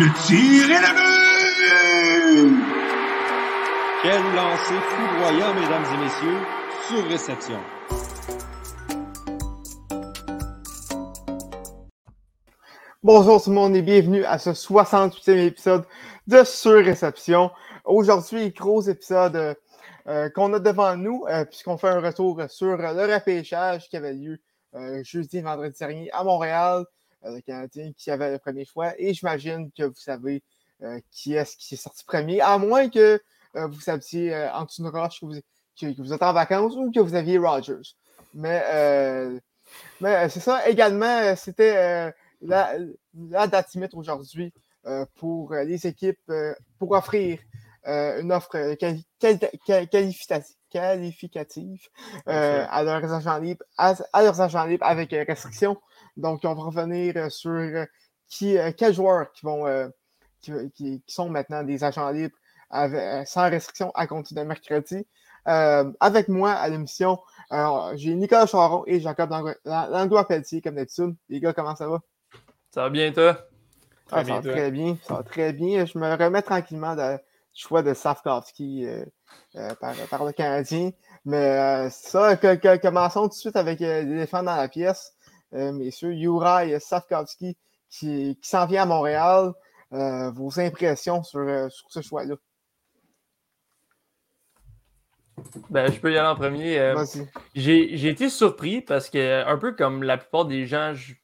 Le tir est le but! Quel lancer foudroyant, mesdames et messieurs, sur réception. Bonjour tout le monde et bienvenue à ce 68e épisode de Sur Réception. Aujourd'hui, gros épisode euh, euh, qu'on a devant nous, euh, puisqu'on fait un retour sur le repêchage qui avait lieu jeudi et vendredi dernier à Montréal, le Canadien qui avait le premier choix. Et j'imagine que vous savez qui est-ce qui est sorti premier, à moins que vous saviez de roche que vous, que vous êtes en vacances ou que vous aviez Rogers. Mais, mais c'est ça. Également, c'était la, la date limite aujourd'hui pour les équipes pour offrir une offre qualificative à, leurs agents libres, à, leurs agents libres avec restriction. Donc, on va revenir sur qui, quels joueurs qui vont qui, sont maintenant des agents libres sans restriction à compter de mercredi. avec moi à l'émission, j'ai Nicolas Charon et Jacob Langlois-Pelletier, comme d'habitude. Les gars, comment ça va? Ça va bien, toi? Ah, ça va très bien. Ça va très bien. Je me remets tranquillement du choix de Safkowski euh, euh, par, le Canadien. Mais euh, ça, commençons tout de suite avec les défenses dans la pièce. Messieurs, Uri Safkowski qui, qui s'en vient à Montréal. vos impressions sur, sur ce choix-là? Ben, je peux y aller en premier. J'ai été surpris parce que, un peu comme la plupart des gens, je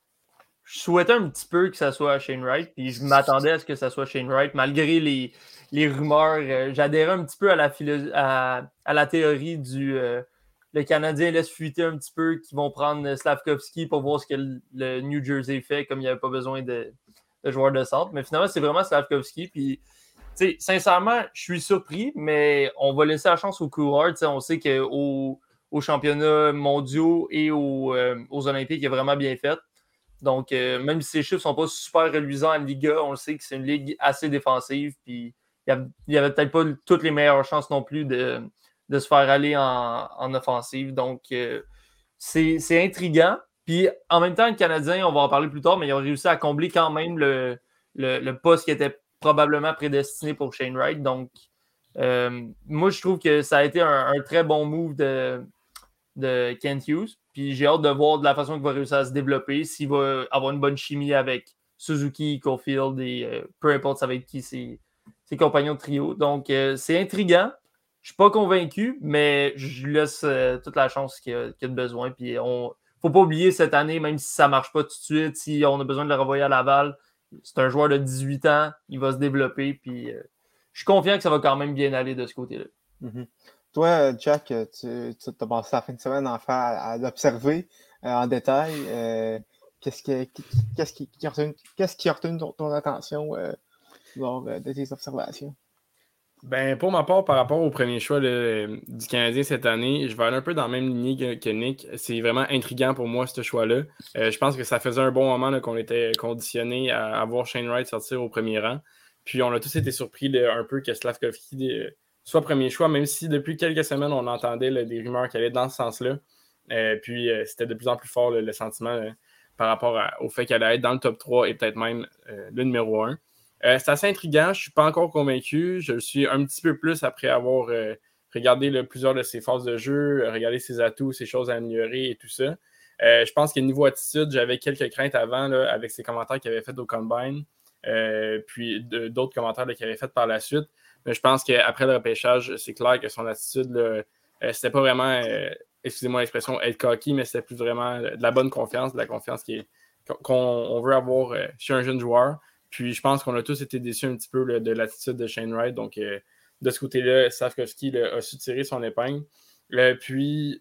souhaitais un petit peu que ça soit Shane Wright, puis je m'attendais à ce que ça soit Shane Wright, malgré les, les rumeurs. Euh, j'adhérais un petit peu à la, à, à la théorie du euh, le Canadien laisse fuiter un petit peu, qu'ils vont prendre Slavkovski pour voir ce que le, New Jersey fait, comme il n'y avait pas besoin de, joueurs de centre. Mais finalement, c'est vraiment Slavkovski. Puis, sincèrement, je suis surpris, mais on va laisser la chance au coureur. On sait qu'aux aux championnats mondiaux et aux, euh, aux Olympiques, il a vraiment bien fait. Donc, euh, même si ces chiffres ne sont pas super reluisants en Liga, on le sait que c'est une ligue assez défensive. Puis, il n'y avait, peut-être pas toutes les meilleures chances non plus de, se faire aller en, offensive. Donc, euh, c'est intriguant. Puis, en même temps, le Canadien, on va en parler plus tard, mais ils ont réussi à combler quand même le, poste qui était probablement prédestiné pour Shane Wright. Donc, euh, moi, je trouve que ça a été un, très bon move de, de Kent Hughes. Puis j'ai hâte de voir de la façon qu'il va réussir à se développer, s'il va avoir une bonne chimie avec Suzuki, Caulfield et euh, peu importe ça va être qui ses, compagnons de trio. Donc euh, c'est intriguant. Je suis pas convaincu, mais je lui laisse euh, toute la chance qu'il a, a, besoin. Puis on faut pas oublier cette année, même si ça marche pas tout de suite, si on a besoin de le renvoyer à Laval, c'est un joueur de 18 ans, il va se développer. Puis je suis confiant que ça va quand même bien aller de ce côté-là. Mm-hmm. Toi, Jack, tu, tu as passé la fin de semaine à, faire, à l'observer euh, en détail. Euh, qu'est-ce, qui, qu'est-ce, a retenu, ton, attention euh, lors de tes observations? Ben, pour ma part, par rapport au premier choix du Canadien cette année, je vais aller un peu dans la même lignée que, Nick. C'est vraiment intriguant pour moi, ce choix-là. je pense que ça faisait un bon moment qu'on était conditionné à, voir Shane Wright sortir au premier rang. Puis on a tous été surpris un peu que Slavkovski soit premier choix, même si depuis quelques semaines, on entendait des rumeurs qui allaient dans ce sens-là. Euh, puis euh, c'était de plus en plus fort le sentiment euh, par rapport au fait qu'elle allait être dans le top 3 et peut-être même le numéro 1. C'est assez intriguant, je ne suis pas encore convaincu. Je le suis un petit peu plus après avoir regardé plusieurs de ses phases de jeu, regardé ses atouts, ses choses à améliorer et tout ça. je pense qu'au niveau attitude, j'avais quelques craintes avant avec ses commentaires qu'il avait fait au Combine, puis d'autres commentaires qu'il avait fait par la suite. Mais je pense qu'après le repêchage, c'est clair que son attitude, euh, c'était pas vraiment, euh, excusez-moi l'expression, être cocky, mais c'était plus vraiment de la bonne confiance, de la confiance qu'on veut avoir euh, chez un jeune joueur. Puis je pense qu'on a tous été déçus un petit peu de l'attitude de Shane Wright. Donc de ce côté-là, Safkovski a su tirer son épingle. puis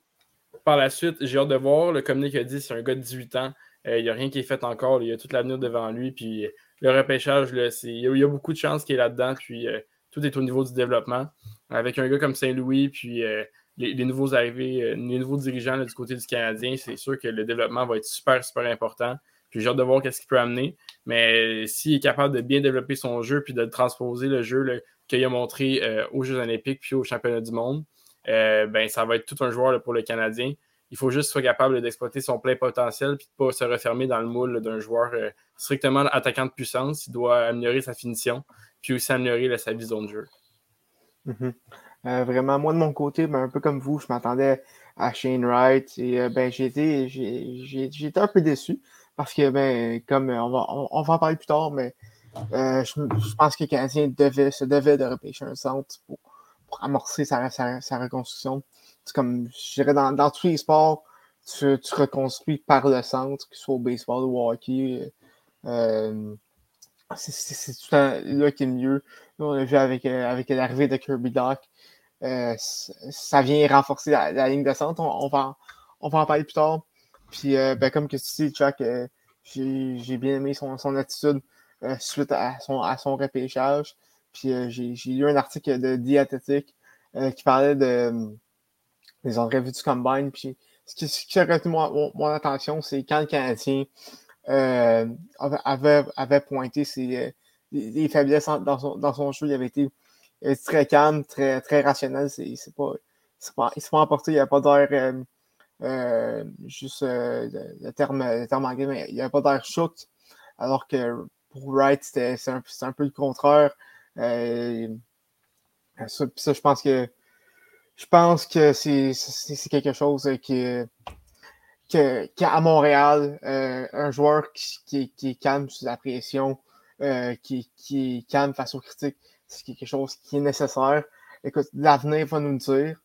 par la suite, j'ai hâte de voir. Le communiqué a dit c'est un gars de 18 ans. Il n'y a rien qui est fait encore. Il y a toute l'avenir devant lui. Puis le repêchage, il y, a beaucoup de chances qu'il est là-dedans. Puis tout est au niveau du développement. Avec un gars comme Saint-Louis, puis euh, les, nouveaux arrivés, euh, les nouveaux dirigeants du côté du Canadien, c'est sûr que le développement va être super, super important. Puis j'ai hâte de voir qu'est-ce qu'il peut amener. Mais s'il est capable de bien développer son jeu puis de transposer le jeu qu'il a montré euh, aux Jeux Olympiques puis aux Championnats du monde, ben, ça va être tout un joueur pour le Canadien. il faut juste soit capable d'exploiter son plein potentiel et de ne pas se refermer dans le moule d'un joueur euh, strictement attaquant de puissance. Il doit améliorer sa finition, puis aussi améliorer sa vision de jeu. Mm-hmm. Euh, vraiment, moi de mon côté, ben, un peu comme vous, je m'attendais à Shane Wright et ben, j'ai un peu déçu parce que, ben, comme on va, on, va en parler plus tard, mais je, pense que le Canadien devait, se devait de repêcher un centre pour, amorcer sa, sa reconstruction c'est comme, je dirais, dans, dans, tous les sports, tu, tu, reconstruis par le centre, que ce soit au baseball ou au hockey. Euh, c'est tout là qui est mieux. on a vu avec, euh, avec l'arrivée de Kirby Doc, euh, ça vient renforcer la, ligne de centre. On, va, on va en parler plus tard. Puis, euh, ben, comme que tu sais, Chuck, euh, j'ai bien aimé son, son attitude suite à son, à son repêchage. Puis, j'ai lu un article de Diatétique qui parlait de les ont revus du combine. Puis ce qui, a retenu mon, attention, c'est quand le Canadien euh, avait, avait, pointé ses, euh, les, faiblesses dans son, dans son jeu. Il avait été très calme, très, très rationnel. C'est pas, pas, il s'est pas emporté, il n'y a pas d'air. Euh, juste euh, le, terme, le terme anglais, mais il n'y a pas d'air shoot. Alors que pour Wright, c'était un, peu le contraire. Euh, ça, je pense que je pense que c'est quelque chose qui, que, à Montréal, un joueur qui, est calme sous la pression, qui, qui est calme face aux critiques, c'est quelque chose qui est nécessaire. Écoute, l'avenir va nous le dire.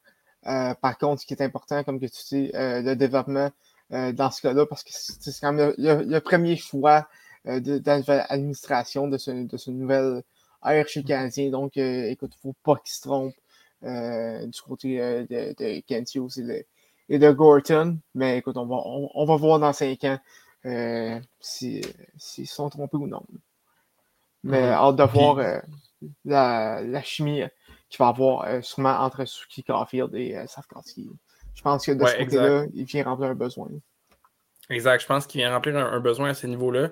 Euh, par contre, ce qui est important, comme que tu dis, le développement dans ce cas-là, parce que c'est quand même le, premier choix de, l'administration de ce, de ce nouvel ère chez Canadien. Donc, écoute, il ne faut pas qu'il se trompe. Euh, du côté euh, de, de et de, Gorton. Mais écoute, on va, on, va voir dans cinq ans euh, s'ils sont trompés ou non. Mais mm-hmm. hâte de voir la, la, chimie qu'il va avoir sûrement entre Suki Caulfield et euh, Je pense que de ce côté-là, il vient remplir un besoin. Exact, je pense qu'il vient remplir un, besoin à ce niveau-là.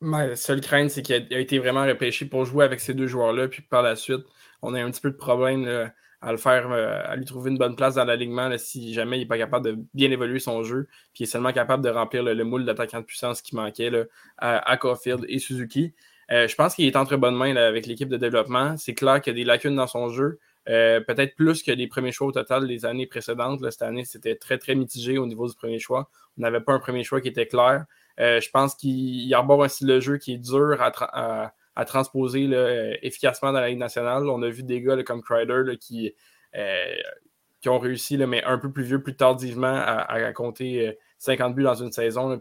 ma seule crainte, c'est qu'il a, été vraiment repêché pour jouer avec ces deux joueurs-là, puis par la suite, on a un petit peu de problème à le faire, euh, à lui trouver une bonne place dans l'alignement si jamais il n'est pas capable de bien évoluer son jeu, puis il est seulement capable de remplir le, moule d'attaquant de puissance qui manquait là, à, Caulfield et Suzuki. Euh, je pense qu'il est entre bonnes mains avec l'équipe de développement. C'est clair qu'il y a des lacunes dans son jeu. Euh, peut-être plus que les premiers choix au total des années précédentes. cette année, c'était très, très mitigé au niveau du premier choix. On n'avait pas un premier choix qui était clair. je pense qu'il arbore un style de jeu qui est dur à, transposer euh, efficacement dans la Ligue nationale. On a vu des gars comme Crider qui, euh, ont réussi, mais un peu plus vieux, plus tardivement, à, compter 50 euh, buts dans une saison,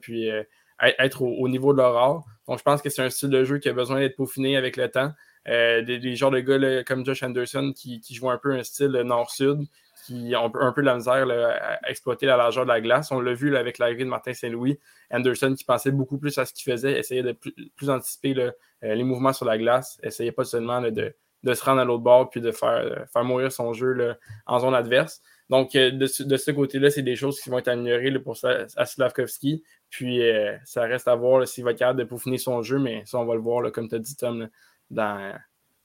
être au, niveau de leur art. Donc, je pense que c'est un style de jeu qui a besoin d'être peaufiné avec le temps. des, genres de gars comme Josh Anderson qui, jouent un peu un style nord-sud, qui ont un peu la misère à exploiter la largeur de la glace. On l'a vu avec l'arrivée de Martin Saint-Louis. Anderson qui pensait beaucoup plus à ce qu'il faisait, essayait de plus, anticiper euh, les mouvements sur la glace, essayait pas seulement de, se rendre à l'autre bord puis de faire, euh, faire mourir son jeu en zone adverse. Donc, euh, de, ce côté-là, c'est des choses qui vont être améliorées pour à Slavkovski. Puis, ça reste à voir s'il va être capable de peaufiner son jeu, mais ça, on va le voir, comme tu as dit, Tom, dans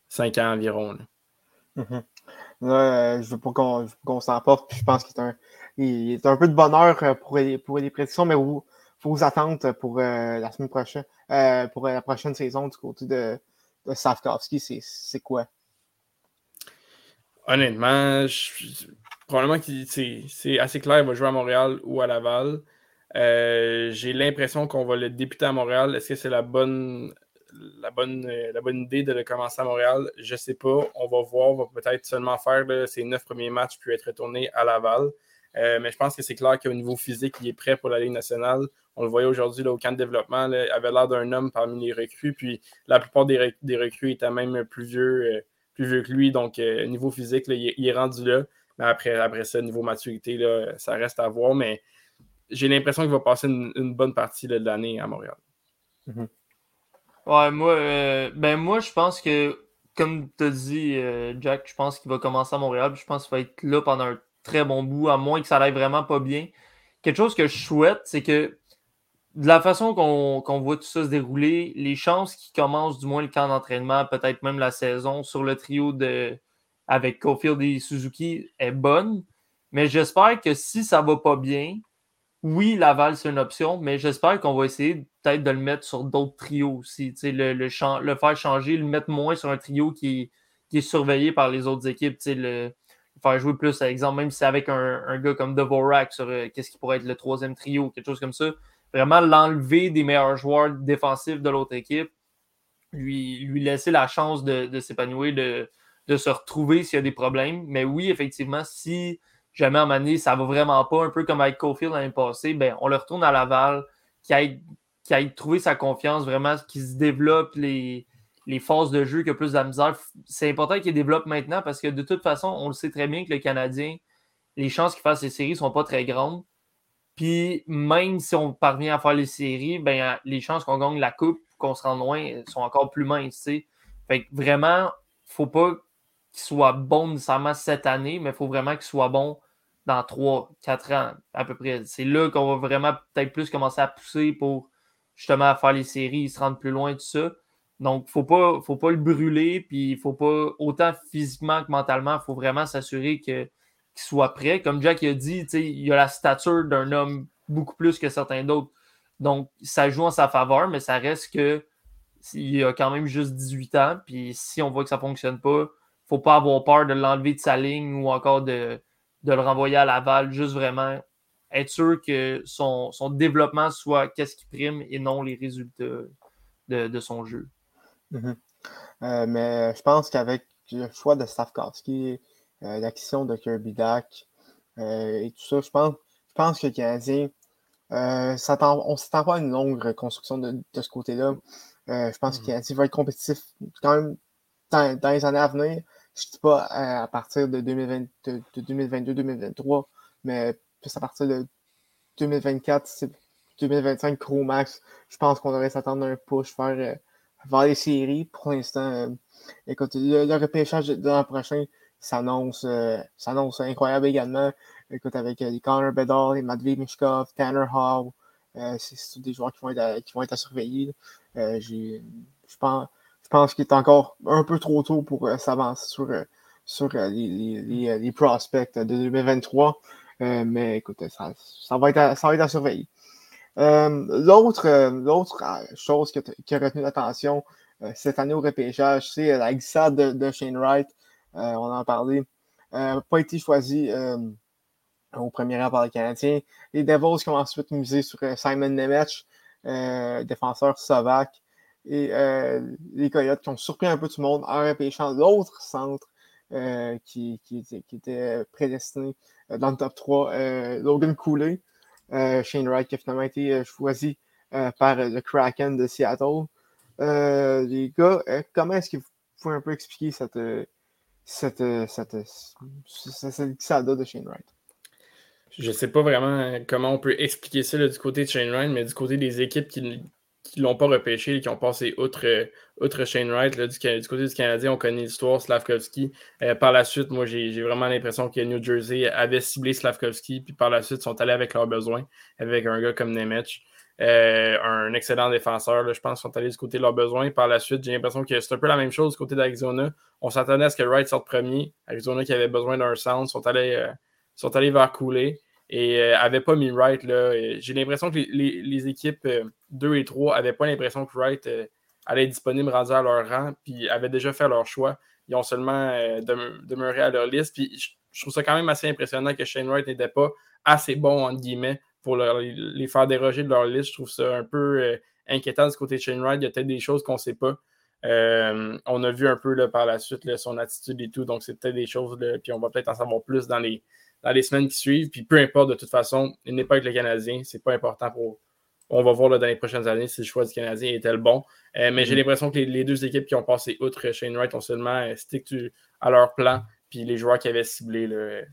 cinq ans environ. Là, je veux pas qu'on s'emporte. Je pense qu'il est un, il est un peu de bonheur euh, pour les, pour les prédictions, mais vous, vos attentes pour euh, la semaine prochaine, euh, pour la prochaine saison du côté de, de Safkowski, c'est quoi? Honnêtement, probablement que c'est assez clair, il va jouer à Montréal ou à Laval. J'ai l'impression qu'on va le débuter à Montréal. Est-ce que c'est la bonne la bonne, euh, la bonne idée de le commencer à Montréal, je ne sais pas. On va voir. On va peut-être seulement faire ses neuf premiers matchs puis être retourné à Laval. Euh, mais je pense que c'est clair qu'au niveau physique, il est prêt pour la Ligue nationale. On le voyait aujourd'hui au camp de développement. il avait l'air d'un homme parmi les recrues. Puis la plupart des, recrues étaient même plus vieux, euh, plus vieux que lui. Donc, niveau physique, il, est rendu là. Mais après, après ça, niveau maturité, ça reste à voir. Mais j'ai l'impression qu'il va passer une, bonne partie de l'année à Montréal. Mm-hmm. Ouais, moi, euh, ben moi, je pense que, comme tu as dit, euh, Jack, je pense qu'il va commencer à Montréal. Je pense qu'il va être là pendant un très bon bout, à moins que ça aille vraiment pas bien. Quelque chose que je souhaite, c'est que de la façon qu'on voit tout ça se dérouler, les chances qu'il commence du moins le camp d'entraînement, peut-être même la saison, sur le trio de avec Cofield et Suzuki est bonne. Mais j'espère que si ça va pas bien, oui, Laval, c'est une option, mais j'espère qu'on va essayer peut-être de le mettre sur d'autres trios aussi. Le, le, le, faire changer, le mettre moins sur un trio qui est, surveillé par les autres équipes. Le, faire jouer plus, par exemple, même si c'est avec un, gars comme Devorak sur euh, qu'est-ce qui pourrait être le troisième trio, quelque chose comme ça. Vraiment l'enlever des meilleurs joueurs défensifs de l'autre équipe, lui, lui laisser la chance de, s'épanouir, de, de se retrouver s'il y a des problèmes. Mais oui, effectivement, si jamais à un moment donné, ça va vraiment pas, un peu comme avec Cofield l'année passée, ben, on le retourne à Laval, qui a, qui a trouvé sa confiance, vraiment, qui se développe les, phases de jeu, qui a plus de la misère. C'est important qu'il développe maintenant parce que de toute façon, on le sait très bien que le Canadien, les chances qu'il fasse les séries ne sont pas très grandes. Puis même si on parvient à faire les séries, ben, les chances qu'on gagne la coupe, qu'on se rende loin, sont encore plus minces. Fait que vraiment, faut pas qu'il soit bon nécessairement cette année, mais il faut vraiment qu'il soit bon dans 3-4 ans à peu près. C'est là qu'on va vraiment peut-être plus commencer à pousser pour justement faire les séries, se rendre plus loin, tout ça. Donc, il ne faut pas, le brûler, puis il faut pas, autant physiquement que mentalement, il faut vraiment s'assurer qu'il soit prêt. Comme Jack a dit, il a la stature d'un homme beaucoup plus que certains d'autres. Donc, ça joue en sa faveur, mais ça reste que il a quand même juste 18 ans, puis si on voit que ça ne fonctionne pas, faut pas avoir peur de l'enlever de sa ligne ou encore de, le renvoyer à Laval. Juste vraiment être sûr que son, développement soit qu'est-ce qui prime et non les résultats de, son jeu. Mhm. Euh, mais je pense qu'avec le choix de Stavkowski, euh, l'action de Kirby Dak euh, et tout ça, je pense, je pense que le Canadien, on s'attend pas à une longue reconstruction de, ce côté-là. je pense que le mhm. Canadien va être compétitif quand même dans les années à venir je ne dis pas à, partir de, 2022-2023, mais plus à partir de 2024, 2025, gros max, je pense qu'on devrait s'attendre à un push vers, euh, les séries. Pour l'instant, euh, écoute, le, repêchage de, l'an prochain s'annonce euh, incroyable également. Écoute, avec les Connor Bedard, les Matvey Mishkov, Tanner Hall, c'est des joueurs qui vont être à, surveiller. je pense pense qu'il est encore un peu trop tôt pour euh, s'avancer sur, euh, sur euh, les, prospects de 2023. mais écoutez, ça, va être à, ça va être surveiller. L'autre chose qui a, retenu l'attention cette année au repêchage, c'est la glissade de, Shane Wright. on en a parlé. n'a pas été choisi au premier rang par les Canadiens. Les Devils qui ont ensuite misé sur Simon Nemec, défenseur slovaque et euh, les Coyotes qui ont surpris un peu tout le monde en repêchant l'autre centre euh, qui, était prédestiné euh, dans le top 3, Logan Cooley. Shane Wright qui a finalement été choisi par le Kraken de Seattle. les gars, comment est-ce que vous pouvez un peu expliquer cette, cette, cette, de Shane Wright? Je ne sais pas vraiment comment on peut expliquer ça du côté de Shane Wright, mais du côté des équipes qui, qui ne l'ont pas repêché et qui ont passé outre, euh, Shane Wright. du, côté du Canadien, on connaît l'histoire, Slavkovski. Euh, par la suite, moi, j'ai vraiment l'impression que New Jersey avait ciblé Slavkovski, puis par la suite, sont allés avec leurs besoins, avec un gars comme Nemec. Euh, un excellent défenseur, je pense, sont allés du côté de leurs besoins. Par la suite, j'ai l'impression que c'est un peu la même chose du côté d'Arizona. On s'attendait à ce que Wright sorte premier. Arizona qui avait besoin d'un centre sont allés, sont allés vers couler et n'avait euh, pas mis Wright. J'ai l'impression que les, équipes 2 euh, et 3 n'avaient pas l'impression que Wright euh, allait être disponible rendu à leur rang, puis avaient déjà fait leur choix. Ils ont seulement demeuré à leur liste. Puis je, trouve ça quand même assez impressionnant que Shane Wright n'était pas assez bon, entre guillemets, pour les faire déroger de leur liste. Je trouve ça un peu inquiétant du côté de Shane Wright. Il y a peut-être des choses qu'on ne sait pas. on a vu un peu par la suite son attitude et tout, donc c'est peut-être des choses, puis on va peut-être en savoir plus dans les, semaines qui suivent. Puis peu importe, de toute façon, il n'est pas avec le Canadien. C'est pas important pour. On va voir dans les prochaines années si le choix du Canadien était le bon. Euh, mais j'ai mm-hmm. l'impression que les, deux équipes qui ont passé outre Shane Wright ont seulement euh, stick à leur plan. Puis les joueurs qui avaient ciblé le,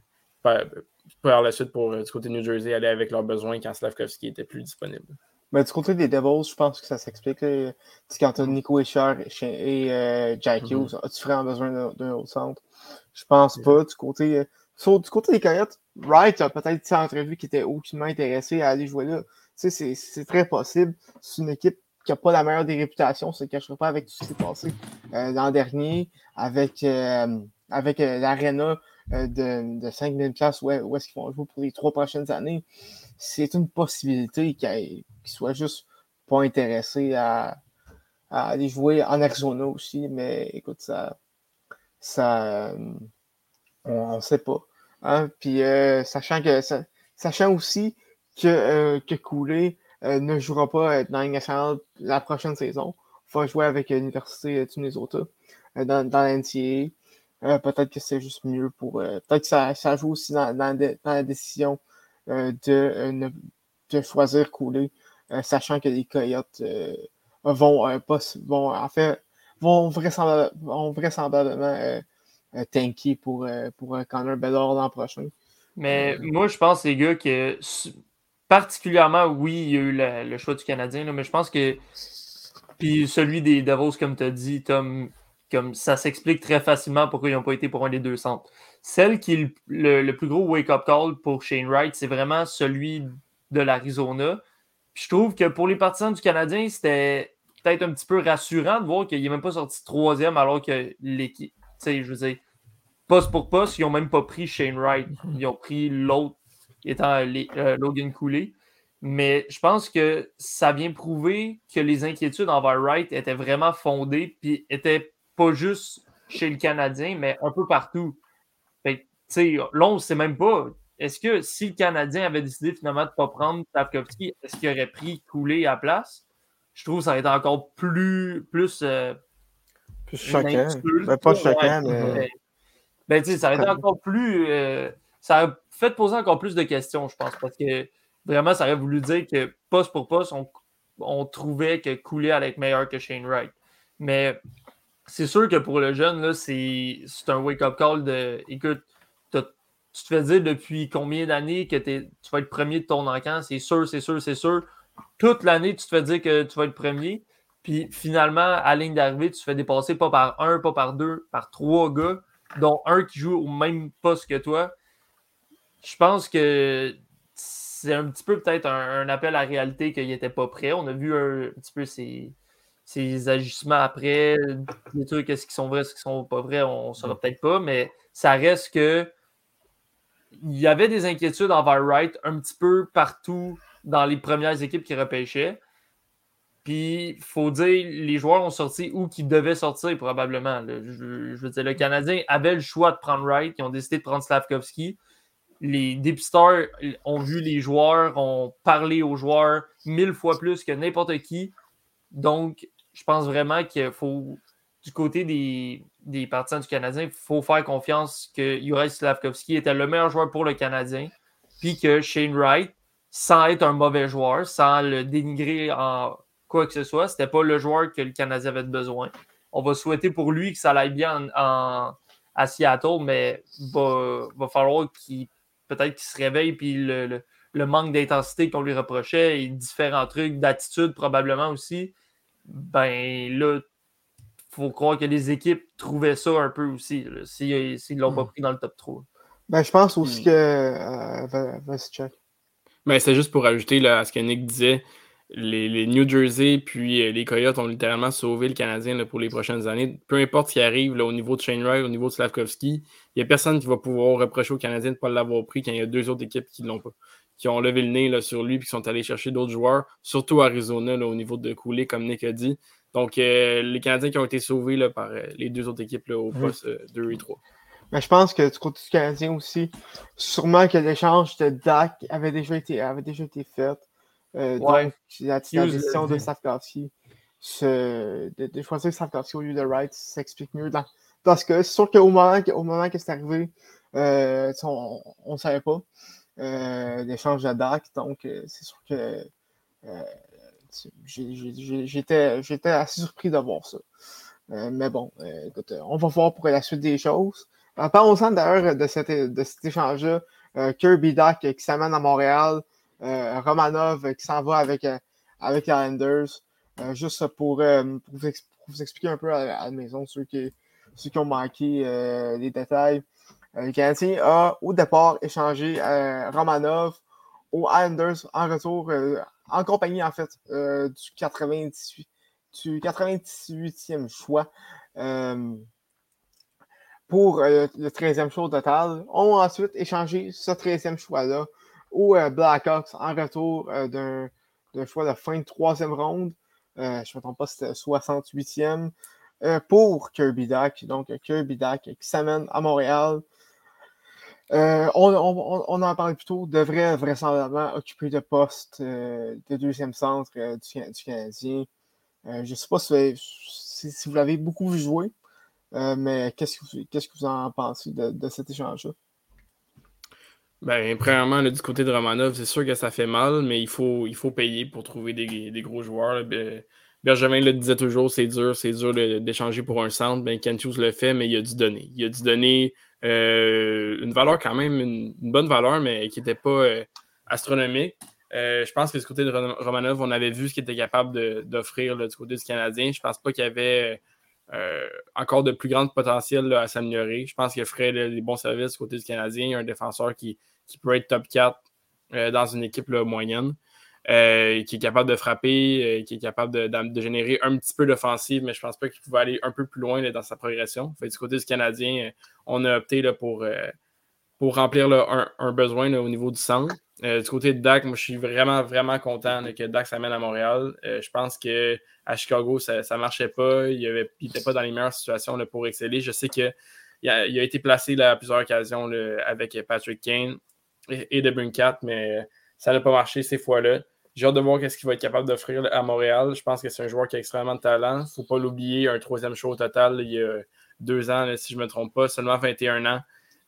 par, la suite pour euh, du côté de New Jersey aller avec leurs besoins quand Slavkovski était plus disponible. Mais du côté des Devils, je pense que ça s'explique. Quand tu as Nico Escher et, Jack mm-hmm. Hughes, as-tu vraiment besoin d'un autre centre? Je pense pas. Du côté du côté des Coyotes, Wright a peut-être été entrevue qui était aucunement intéressé à aller jouer là. C'est très possible. C'est une équipe qui n'a pas la meilleure des réputations, ça ne cachera pas avec tout ce qui s'est passé euh, l'an dernier, avec, euh, avec euh, l'aréna de, de 5000 places où, est-ce qu'ils vont jouer pour les trois prochaines années. c'est une possibilité qu'il soit juste pas intéressé à, aller jouer en Arizona aussi, mais écoute, ça, ça on ne sait pas. Hein. Puis sachant que sachant aussi que, que Cooley ne jouera pas dans la la prochaine saison va jouer avec l'Université de Minnesota euh, dans, dans. Euh, peut-être que c'est juste mieux pour. Euh, peut-être que ça, ça, joue aussi dans, dans, la décision de, de choisir couler, sachant que les Coyotes vont, pas, vont, en fait, vont vraisemblablement, vraisemblablement tanker pour, pour Connor Bedard l'an prochain. Mais moi, je pense, les gars, que particulièrement, oui, il y a eu le, choix du Canadien, mais je pense que puis celui des Davos, comme tu as dit, Tom, comme ça s'explique très facilement pourquoi ils n'ont pas été pour un des deux centres. Celle qui est le, plus gros wake-up call pour Shane Wright, c'est vraiment celui de l'Arizona. je trouve que pour les partisans du Canadien, c'était peut-être un petit peu rassurant de voir qu'il n'est même pas sorti troisième alors que l'équipe, tu sais, je veux dire, poste pour poste, ils n'ont même pas pris Shane Wright. Ils ont pris l'autre, étant euh, Logan Cooley. Mais je pense que ça vient prouver que les inquiétudes envers Wright étaient vraiment fondées, puis étaient pas juste chez le Canadien, mais un peu partout. Fait là, on ne sait même pas. Est-ce que si le Canadien avait décidé finalement de ne pas prendre Tapkovski, est-ce qu'il aurait pris Coulé à place? Je trouve que ça aurait été encore plus. plus, euh, plus choquant. Ben, pas choquant, mais. Ben, ça aurait été encore plus. Euh, ça aurait fait poser encore plus de questions, je pense, parce que Vraiment, ça aurait voulu dire que poste pour poste, on, trouvait que Cooley allait être meilleur que Shane Wright. Mais c'est sûr que pour le jeune, c'est un wake-up call de écoute, tu te fais dire depuis combien d'années que tu vas être premier de ton encamp, c'est sûr, c'est sûr, c'est sûr. Toute l'année, tu te fais dire que tu vas être premier. Puis finalement, à ligne d'arrivée, tu te fais dépasser pas par un, pas par deux, par trois gars, dont un qui joue au même poste que toi. Je pense que c'est un petit peu peut-être un, appel à la réalité qu'il n'était pas prêt. On a vu un, petit peu ses, agissements après, des trucs, est-ce qu'ils sont vrais, est-ce qu'ils sont pas vrais, on ne saura mm. peut-être pas, mais ça reste que il y avait des inquiétudes envers Wright un petit peu partout dans les premières équipes qui repêchaient. Puis, il faut dire, les joueurs ont sorti où qu'ils devaient sortir probablement. Je, veux dire, le Canadien avait le choix de prendre Wright. Ils ont décidé de prendre Slavkovski les dépisteurs ont vu les joueurs, ont parlé aux joueurs mille fois plus que n'importe qui. Donc, je pense vraiment qu'il faut, du côté des, des partisans du Canadien, il faut faire confiance que Juraj Slavkovski était le meilleur joueur pour le Canadien, puis que Shane Wright, sans être un mauvais joueur, sans le dénigrer en quoi que ce soit, c'était pas le joueur que le Canadien avait besoin. On va souhaiter pour lui que ça aille bien en, à Seattle, mais il va, va falloir qu'il peut-être qu'il se réveille, puis le, manque d'intensité qu'on lui reprochait et différents trucs, d'attitude probablement aussi, ben là, faut croire que les équipes trouvaient ça un peu aussi, s'ils ne l'ont pas hmm. pris dans le top 3. Ben, je pense aussi hmm. que. Euh, Vas-y, check. Ben, c'est juste pour ajouter à ce que Nick disait les, New Jersey puis euh, les Coyotes ont littéralement sauvé le Canadien pour les prochaines années. Peu importe ce qui arrive au niveau de Shane Wright, au niveau de Slavkovski, il n'y a personne qui va pouvoir reprocher au Canadien de ne pas l'avoir pris quand il y a deux autres équipes qui l'ont pas. Qui ont levé le nez là, sur lui et qui sont allés chercher d'autres joueurs, surtout Arizona au niveau de Coulé, comme Nick a dit. Donc, euh, les Canadiens qui ont été sauvés par euh, les deux autres équipes au poste 2 et 3. Mais je pense que du côté du Canadien aussi, sûrement que l'échange de Dak avait déjà été, avait déjà été fait. Euh, donc, la, décision de Safkowski de, de, choisir Safkowski au lieu de Wright s'explique mieux dans, dans ce cas. C'est sûr qu'au moment, au moment que c'est arrivé, euh, on ne savait pas euh, l'échange de DAC, donc euh, c'est sûr que j'étais assez surpris de voir ça. mais bon, écoute, on va voir pour la suite des choses. En parlant d'ailleurs de, cet, de cet échange-là, Kirby Dak qui s'amène à Montréal, Romanov qui s'en va avec, euh, avec Islanders. Euh, juste pour, vous, expliquer un peu à, la maison, ceux qui, ceux qui ont manqué les détails. le Canadien a au départ échangé Romanov aux Islanders en retour, en compagnie en fait du 98 du 98e choix pour le 13e choix total, ont ensuite échangé ce 13e choix-là aux Blackhawks en retour d'un choix de fin de troisième ronde. je ne me trompe pas, c'était 68e pour Kirby Dack. Donc, Kirby Dack qui s'amène à Montréal. on, on, en parlait plus tôt, devrait vraisemblablement occuper le poste de deuxième centre du, Canadien. je ne sais pas si, vous l'avez beaucoup vu jouer. Euh, mais qu'est-ce que, vous en pensez de, cet échange-là? Ben, premièrement, du côté de Romanov, c'est sûr que ça fait mal, mais il faut, il faut payer pour trouver des, gros joueurs. Benjamin le disait toujours, c'est dur, c'est dur d'échanger pour un centre. Ben, Hughes le fait, mais il a dû donner. Il a dû donner euh, une valeur quand même, une, bonne valeur, mais qui n'était pas euh, astronomique. je pense que du côté de Romanov, on avait vu ce qu'il était capable d'offrir du côté du Canadien. Je pense pas qu'il y avait euh, encore de plus grand potentiel à s'améliorer. Je pense qu'il ferait les bons services du côté du Canadien. Un défenseur qui, peut être top 4 euh, dans une équipe moyenne, euh, qui est capable de frapper, qui est capable de, générer un petit peu d'offensive, mais je pense pas qu'il pouvait aller un peu plus loin dans sa progression. du côté du Canadien, on a opté pour, pour remplir un, besoin au niveau du centre. Euh, du côté de Dak, moi, je suis vraiment, vraiment content que Dak s'amène à Montréal. Euh, je pense qu'à Chicago, ça ne marchait pas. Il n'était pas dans les meilleures situations pour exceller. Je sais qu'il a, a été placé à plusieurs occasions avec Patrick Kane et, de Brinkat, mais ça n'a pas marché ces fois-là. J'ai hâte de voir ce qu'il va être capable d'offrir à Montréal. Je pense que c'est un joueur qui a extrêmement de talent. Il ne faut pas l'oublier, un troisième show au total il y a deux ans, si je ne me trompe pas, seulement 21 ans.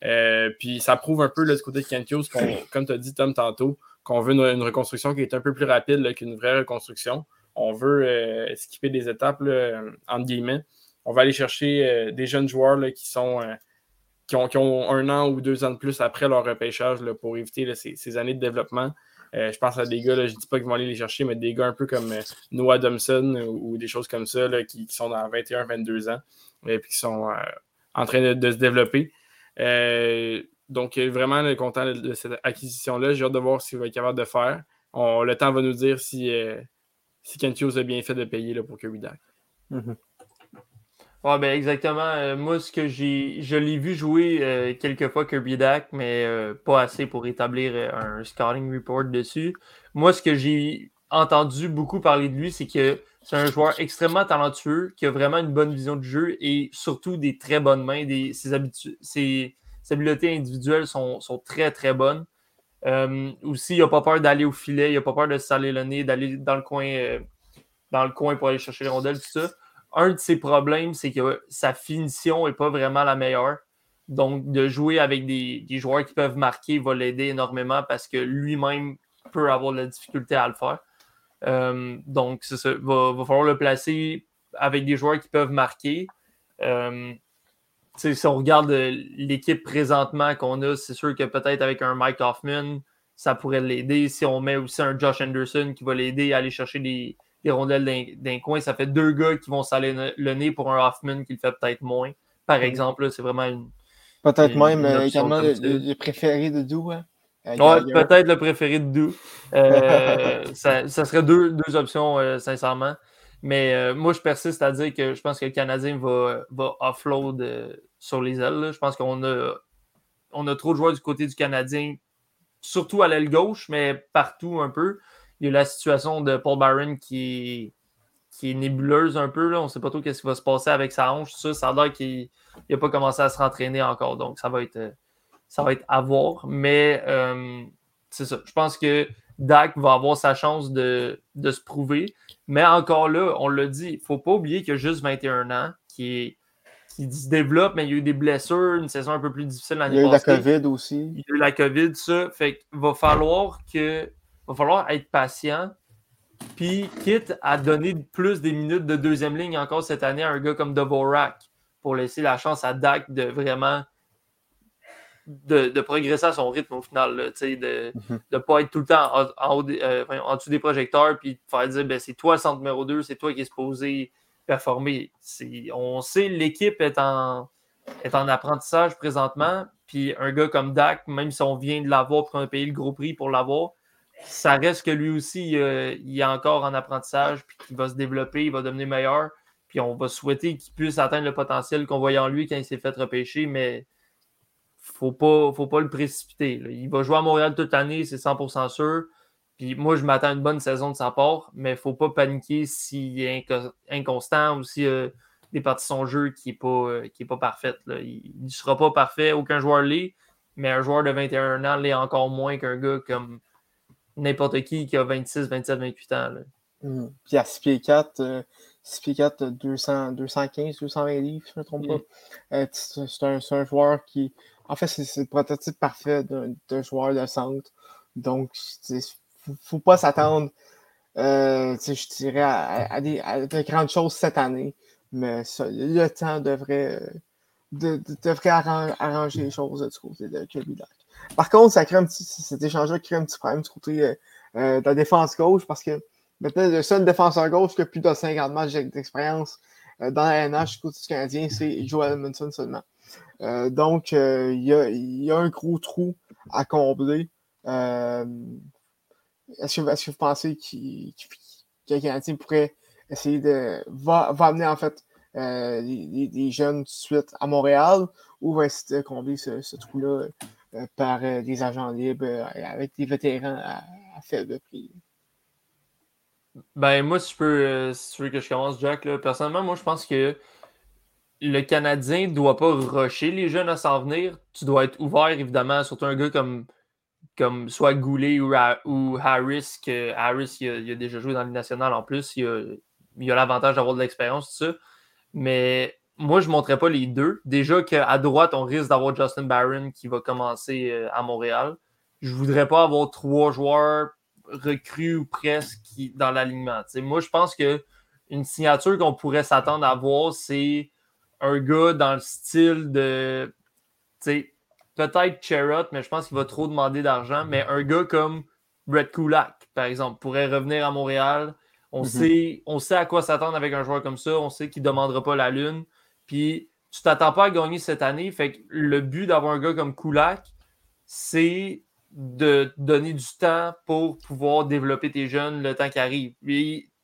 Euh, puis ça prouve un peu du côté de Kent Hughes, comme tu as dit, Tom, tantôt, qu'on veut une, reconstruction qui est un peu plus rapide qu'une vraie reconstruction. On veut euh, skipper des étapes, entre guillemets. On va aller chercher euh, des jeunes joueurs qui sont. Qui ont, qui, ont, un an ou deux ans de plus après leur repêchage pour éviter ces, années de développement. je pense à des gars, je ne dis pas qu'ils vont aller les chercher, mais des gars un peu comme Noah Thompson ou, des choses comme ça qui, sont dans 21-22 ans et puis qui sont en train de, se développer. Euh, donc, vraiment content de, cette acquisition-là. J'ai hâte de voir ce qu'il va être capable de faire. le temps va nous dire si, euh, Kent a bien fait de payer pour Kirby Dak. Mm-hmm. ben exactement. Euh, moi, ce que j'ai, je l'ai vu jouer quelques fois Kirby Dak, mais pas assez pour établir un scouting report dessus. Moi, ce que j'ai entendu beaucoup parler de lui, c'est que c'est un joueur extrêmement talentueux, qui a vraiment une bonne vision du jeu et surtout des très bonnes mains. Ses, habiletés individuelles sont, très, très bonnes. Euh, aussi, il n'a pas peur d'aller au filet, il n'a pas peur de saler le nez, d'aller dans le coin euh, dans le coin pour aller chercher les rondelles, tout ça. Un de ses problèmes, c'est que sa finition n'est pas vraiment la meilleure. Donc, de jouer avec des, des joueurs qui peuvent marquer va l'aider énormément parce que lui-même peut avoir de la difficulté à le faire. Euh, donc, ça. Va, va, falloir le placer avec des joueurs qui peuvent marquer. Euh, si on regarde euh, l'équipe présentement qu'on a, c'est sûr que peut-être avec un Mike Hoffman, ça pourrait l'aider. Si on met aussi un Josh Anderson qui va l'aider à aller chercher des, rondelles d'un coin, ça fait deux gars qui vont saler le nez pour un Hoffman qui le fait peut-être moins. Par exemple, c'est vraiment une. Peut-être même également le, préféré de Doux. Hein? Peut-être le préféré de Doux. Euh, ça, serait deux, options, euh, sincèrement. Mais euh, moi, je persiste à dire que je pense que le Canadien va, va offload sur les ailes. Je pense qu'on a, on a trop de joueurs du côté du Canadien, surtout à l'aile gauche, mais partout un peu. Il y a la situation de Paul Byron qui est, qui est nébuleuse un peu. Là. On ne sait pas trop ce qui va se passer avec sa hanche. Ça, ça a l'air qu'il n'a pas commencé à se rentraîner encore. Donc, ça va être ça va être à voir. Mais euh, c'est ça. Je pense que Dak va avoir sa chance de, se prouver. Mais encore là, on l'a dit, il ne faut pas oublier qu'il a juste 21 ans, qui, est, qui se développe, mais il y a eu des blessures, une saison un peu plus difficile l'année passée. Il y a eu la COVID aussi. Il y a eu la COVID, ça. Fait qu'il va falloir que. va falloir être patient. Puis, quitte à donner plus des minutes de deuxième ligne encore cette année à un gars comme Dvorak pour laisser la chance à Dak de vraiment de, progresser à son rythme au final, de ne mhm. pas être tout le temps en, euh, en dessous des projecteurs puis de faire dire ben, c'est toi le centre numéro 2, c'est toi qui es supposé performer. On sait l'équipe est en, est en apprentissage présentement, puis un gars comme Dak, même si on vient de l'avoir et qu'on a payé le gros prix pour l'avoir, ça reste que lui aussi, il est encore en apprentissage, puis qu'il va se développer, il va devenir meilleur, puis on va souhaiter qu'il puisse atteindre le potentiel qu'on voyait en lui quand il s'est fait repêcher, mais faut pas, faut pas le précipiter. Il va jouer à Montréal toute l'année, c'est 100% sûr. Puis moi, je m'attends à une bonne saison de sa part, mais faut pas paniquer s'il est inconstant ou si euh, des parties son jeu qui n'est pas, pas parfaite. Il ne sera pas parfait, aucun joueur l'est, mais un joueur de 21 ans l'est encore moins qu'un gars comme n'importe qui qui a 26, 27, 28 ans. Mmh. Puis à 6 pieds 4, 6 pieds 4, 200, 215, 220 livres, si je ne me trompe pas. Euh, c'est un, un, joueur qui. En fait, c'est le prototype parfait d'un joueur de centre. Donc, il ne faut, pas s'attendre, euh, je dirais, à, des, de grandes choses cette année. Mais le temps devrait, de, devrait arranger les choses du côté de Kirby Par contre, ça crée un petit, cet échange-là crée un petit problème du côté euh, de la défense gauche parce que Maintenant, le seul défenseur gauche qui a plus de 50 matchs d'expérience euh, dans la NH du côté Canadien, c'est Joel Edmondson seulement. Euh, donc, euh, il y, a, un gros trou à combler. Est-ce que, vous pensez qu'un Canadien pourrait essayer de. va, amener en fait des, jeunes tout de suite à Montréal ou va essayer de combler ce, trou-là par des agents libres avec des vétérans à, à faible prix? Ben, moi, si, peux, euh, tu veux que je commence, Jack, là, personnellement, moi, je pense que le Canadien ne doit pas rusher les jeunes à s'en venir. Tu dois être ouvert, évidemment, surtout un gars comme, comme soit Goulet ou, Harris, que Harris, il a, déjà joué dans le national en plus. Il a, a l'avantage d'avoir de l'expérience, tout ça. Mais moi, je ne montrerai pas les deux. Déjà qu'à droite, on risque d'avoir Justin Barron qui va commencer euh, à Montréal. Je ne voudrais pas avoir trois joueurs recrue ou presque dans l'alignement. Moi, je pense que une signature qu'on pourrait s'attendre à voir, c'est un gars dans le style de peut-être Cherrot, mais je pense qu'il va trop demander d'argent. Mais un gars comme Brett Kulak, par exemple, pourrait revenir à Montréal. On, mhm. sait, on sait à quoi s'attendre avec un joueur comme ça. On sait qu'il ne demandera pas la lune. Puis tu t'attends pas à gagner cette année. Fait que le but d'avoir un gars comme Kulak, c'est de donner du temps pour pouvoir développer tes jeunes le temps qui arrive.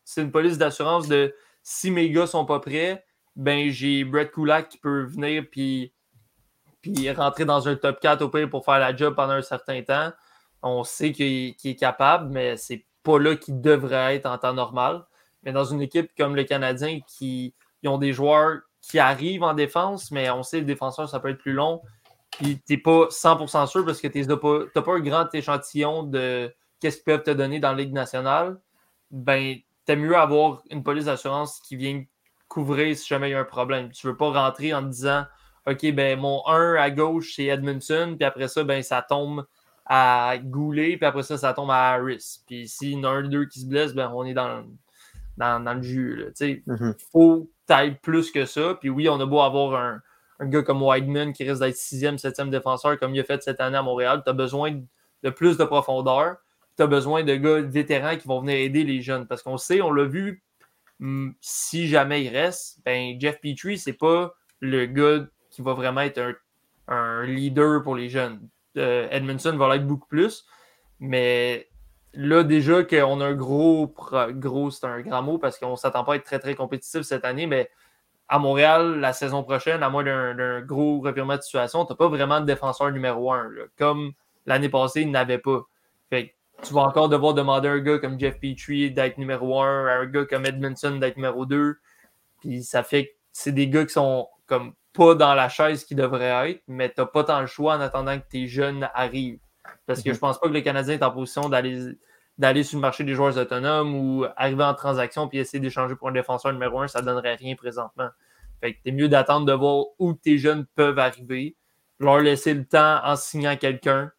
C'est une police d'assurance de si mes gars sont pas prêts, ben j'ai Brett Kulak qui peut venir puis, puis rentrer dans un top 4 au pire pour faire la job pendant un certain temps. On sait qu'il est capable, mais c'est pas là qu'il devrait être en temps normal. Mais dans une équipe comme le Canadien qui ont des joueurs qui arrivent en défense, mais on sait que le défenseur, ça peut être plus long puis tu n'es pas 100% sûr parce que tu n'as pas, pas, un grand échantillon de qu'est-ce qu'ils peuvent te donner dans la Ligue nationale, ben, t'aimes mieux avoir une police d'assurance qui vient couvrir si jamais il y a un problème. Tu ne veux pas rentrer en te disant OK, ben mon 1 à gauche, c'est Edmondson, puis après ça, ben, ça tombe à Goulet, puis après ça, ça tombe à Harris. Puis s'il y en a un deux qui se blesse, ben, on est dans, dans, dans le jus. Il mm-hmm. faut taille plus que ça. Puis oui, on a beau avoir un, un gars comme Whiteman qui risque d'être sixième, septième défenseur comme il a fait cette année à Montréal. Tu as besoin de plus de profondeur. Tu as besoin de gars vétérans qui vont venir aider les jeunes. Parce qu'on sait, on l'a vu, hmm, si jamais il reste, ben Jeff Petrie, c'est pas le gars qui va vraiment être un, leader pour les jeunes. Euh, Edmondson va l'être beaucoup plus. Mais là, déjà qu'on a un gros, gros, c'est un grand mot parce qu'on ne s'attend pas à être très, très compétitif cette année, mais à Montréal, la saison prochaine, à moins d'un gros revirement de situation, tu n'as pas vraiment de défenseur numéro un. comme l'année passée, il n'avait pas. Fait tu vas encore devoir demander à un gars comme Jeff Petrie d'être numéro un, à un gars comme Edmondson d'être numéro deux. Puis ça fait que c'est des gars qui sont comme pas dans la chaise qu'ils devraient être, mais tu n'as pas tant le choix en attendant que tes jeunes arrivent. Parce que mhm. je pense pas que le Canadien est en position d'aller d'aller sur le marché des joueurs autonomes ou arriver en transaction puis essayer d'échanger pour un défenseur numéro un, ça ne donnerait rien présentement. Fait que t'es mieux d'attendre de voir où tes jeunes peuvent arriver, leur laisser le temps en signant quelqu'un,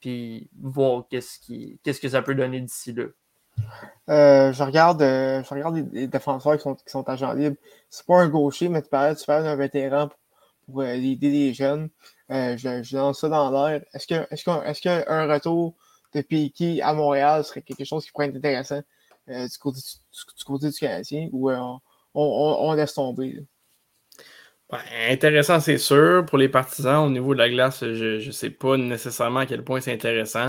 puis voir qu'est-ce, qui, qu'est-ce que ça peut donner d'ici là. Euh, je regarde, euh, je regarde les, défenseurs qui sont, qui sont agents libres. C'est pas un gaucher, mais tu parles, tu parles d'un vétéran pour, euh, aider les jeunes. je, je, lance ça dans l'air. Est-ce, que, est-ce, est-ce qu'un retour de Piqué à Montréal serait quelque chose qui pourrait être intéressant euh, du, côté, du, Canadien ou euh, on, laisse tomber? intéressant, c'est sûr. Pour les partisans, au niveau de la glace, je ne sais pas nécessairement à quel point c'est intéressant.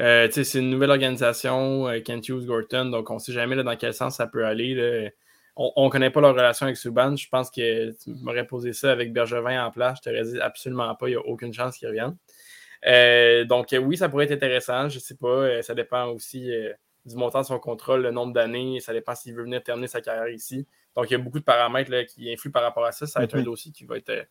Euh, c'est une nouvelle organisation, Kent Hughes Gorton, donc on ne sait jamais dans quel sens ça peut aller. on ne connaît pas leur relation avec Subban. Je pense que tu m'aurais posé ça avec Bergevin en place. Je t'aurais dit absolument pas, il n'y a aucune chance qu'il revienne. Euh, donc, oui, ça pourrait être intéressant. Je ne sais pas. Euh, ça dépend aussi euh, du montant de son contrat, le nombre d'années. Ça dépend s'il veut venir terminer sa carrière ici. Donc, il y a beaucoup de paramètres qui influent par rapport à ça. Ça va être un mhm. dossier qui va être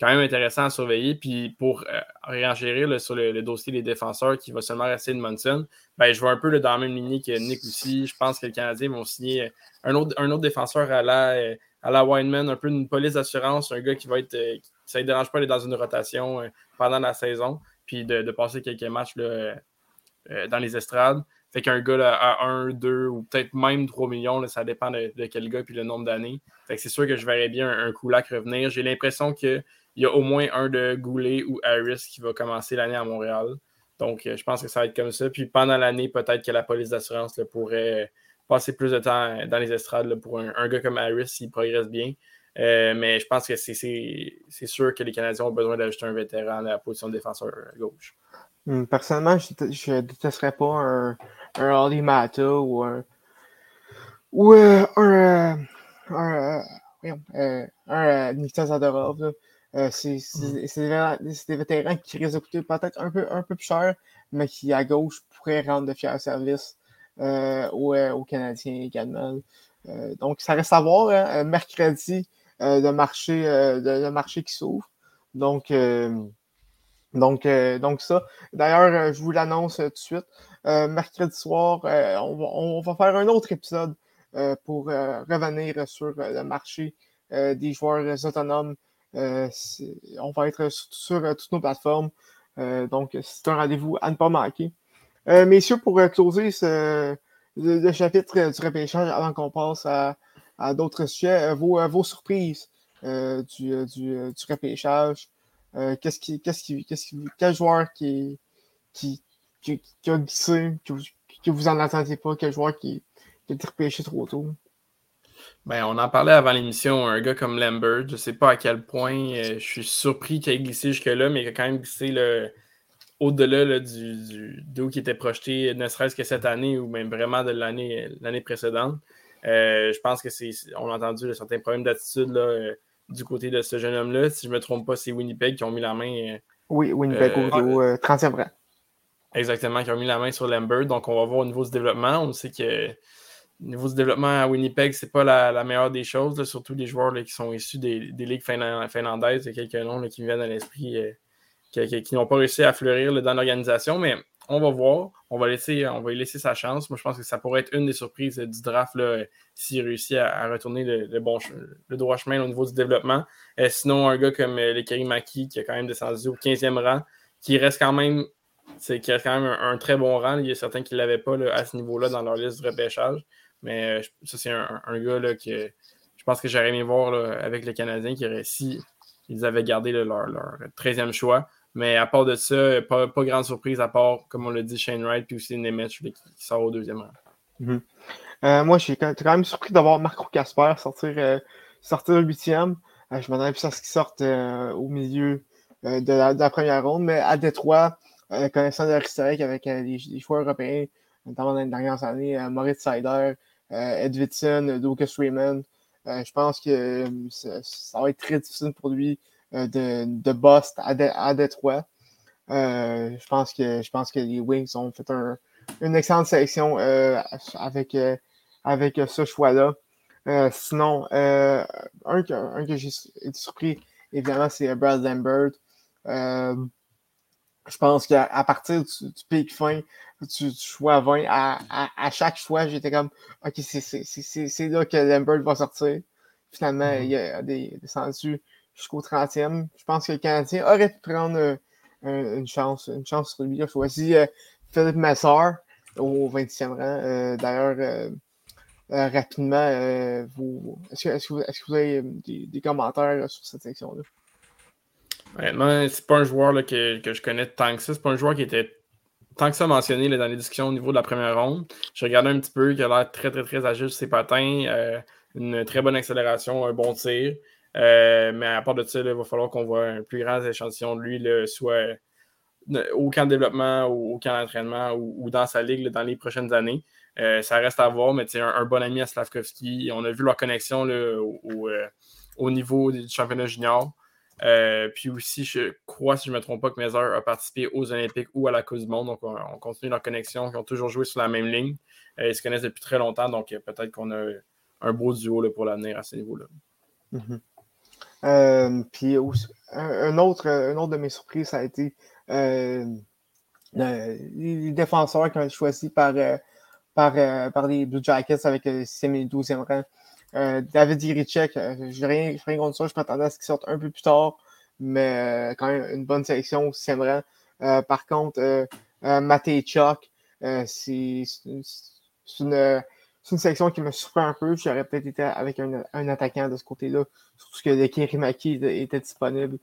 quand même intéressant à surveiller. Puis pour réenchérir sur le, dossier des défenseurs qui va seulement rester de Munson, ben, je vois un peu dans la même lignée que Nick aussi. Je pense que les Canadiens vont signer un autre, un autre défenseur à la, à la Weinman, un peu une police d'assurance, un gars qui va être. ça ne dérange pas d'aller dans une rotation pendant la saison puis de, passer quelques matchs euh, dans les estrades. Fait qu'un gars à 1, 2 ou peut-être même 3 millions, ça dépend de, quel gars puis le nombre d'années. C'est sûr que je verrais bien un, coup là revenir. J'ai l'impression qu'il y a au moins un de Goulet ou Harris qui va commencer l'année à Montréal. Donc, euh, je pense que ça va être comme ça. Puis pendant l'année, peut-être que la police d'assurance pourrait passer plus de temps dans les estrades pour un, gars comme Harris s'il progresse bien. Euh, mais je pense que c'est sûr que les Canadiens ont besoin d'ajouter un vétéran à la position de défenseur gauche. Hmm, personnellement, je ne détesterais pas un, un Oli Mata ou un. ou euh, un. un, euh, un Nikita Zadorov. c'est des, vétérans qui risquent de coûter peut-être un peu, un peu plus cher, mais qui à gauche pourraient rendre de fiers services aux, aux, Canadiens également. donc, ça reste à voir. Hein. mercredi, euh, de, marché, euh, de, marché qui s'ouvre. Donc, euh, donc, donc ça. D'ailleurs, je vous l'annonce tout de suite. mercredi soir, on va, faire un autre épisode pour revenir sur le marché des joueurs autonomes. on va être sur, toutes nos plateformes. donc, c'est un rendez-vous à ne pas manquer. messieurs, pour closer le, chapitre du repêchage avant qu'on passe à, à d'autres sujets, euh, vos, euh, vos surprises euh, du, du, du, repêchage. qu'est-ce qui, qu'est-ce qui, qu'est-ce quel joueur qui, qui, qui, a glissé, que vous, que vous en attendiez pas, quel joueur qui, qui a été repêché trop tôt? Ben, on en parlait avant l'émission, un gars comme Lambert, je ne sais pas à quel point je suis surpris qu'il ait glissé jusque-là, mais il a quand même glissé le, au-delà du, du qui était projeté, ne serait-ce que cette année ou même vraiment de l'année, l'année précédente. Euh, je pense que c'est. On a entendu certains problèmes d'attitude euh, du côté de ce jeune homme-là. Si je ne me trompe pas, c'est Winnipeg qui ont mis la main. Euh, oui, Winnipeg au, 30e rang. Exactement, qui ont mis la main sur Lambert. Donc, on va voir au niveau du développement. On sait que au niveau du développement à Winnipeg, c'est pas la, meilleure des choses, surtout les joueurs qui sont issus des, ligues finlandaises. Il y a quelques noms qui me viennent à l'esprit qui, n'ont pas réussi à fleurir dans l'organisation. Mais on va voir. On va, laisser, on va lui laisser sa chance. Moi, je pense que ça pourrait être une des surprises du draft s'il réussit à, retourner le, bon, le droit chemin au niveau du développement. Euh, sinon, un gars comme euh, le Maki, qui a quand même descendu au 15e rang, qui reste quand même, qui reste quand même un, très bon rang. Il y a certains qui ne l'avaient pas à ce niveau-là dans leur liste de repêchage. Mais euh, ça, c'est un, gars là, que je pense que j'aurais aimé voir avec les Canadiens qui aurait, ils avaient gardé leur, leur 13e choix, mais à part de ça, pas, pas grande surprise, à part, comme on l'a dit, Shane Wright, puis aussi Nemeth qui, sort au deuxième rang. Mhm. Euh, moi, j'ai quand même surpris d'avoir Marco Casper sortir, euh, huitième. Euh, je m'attendais plus à ce qu'il sorte au milieu de la, première ronde, mais à Détroit, connaissant de l'historique avec les, joueurs européens, notamment dans les dernières années, Moritz Seider, Ed Whitson, Lucas Raymond, je pense que ça, va être très difficile pour lui euh, de, de Bust à, à Détroit. Euh, je, pense que, je pense que les Wings ont fait une excellente sélection euh, avec, avec ce choix-là. sinon, un, que, un que j'ai été surpris, évidemment, c'est Brad Lambert. je pense qu'à partir du, du, pic fin, du, choix 20, à, à, chaque choix, j'étais comme, OK, c'est là que Lambert va sortir. Finalement, mm-hmm. il a descendu jusqu'au 30e. Je pense que le Canadien aurait pu prendre euh, une chance, une chance sur lui. A choisi euh, Philippe Massard au 20e rang. Euh, d'ailleurs, rapidement, est-ce que, vous avez des, commentaires sur cette section-là? Honnêtement, c'est pas un joueur que, je connais tant que ça. C'est pas un joueur qui était tant que ça mentionné dans les discussions au niveau de la première ronde. Je regardais un petit peu, il a l'air très, très, très agile sur ses patins, une très bonne accélération, un bon tir. Euh, mais à part de ça, il va falloir qu'on voit un plus grand échantillon de lui, soit au camp de développement ou au camp d'entraînement ou, dans sa ligue dans les prochaines années. ça reste à voir, mais un, un bon ami à Slavkovski. On a vu leur connexion là, au, au, niveau du championnat junior. puis aussi, je crois, si je ne me trompe pas, que Mezer a participé aux Olympiques ou à la Coupe du Monde. Donc, on, continue leur connexion. Ils ont toujours joué sur la même ligne. ils se connaissent depuis très longtemps. Donc, peut-être qu'on a un beau duo pour l'avenir à ce niveau-là. Mm-hmm. Euh, puis un, autre, un autre de mes surprises, ça a été euh, les défenseurs qui ont été choisis par, euh, par, par les Blue Jackets avec le 6e et 12e rang. David Iricek, je n'ai rien, rien, contre ça, je m'attendais à ce qu'il sorte un peu plus tard, mais quand même une bonne sélection au 6e rang. par contre, Matej Chok, c'est une c'est une section qui me surprend un peu. J'aurais peut-être été avec un, attaquant de ce côté-là. Surtout que le Kirimaki était, disponible.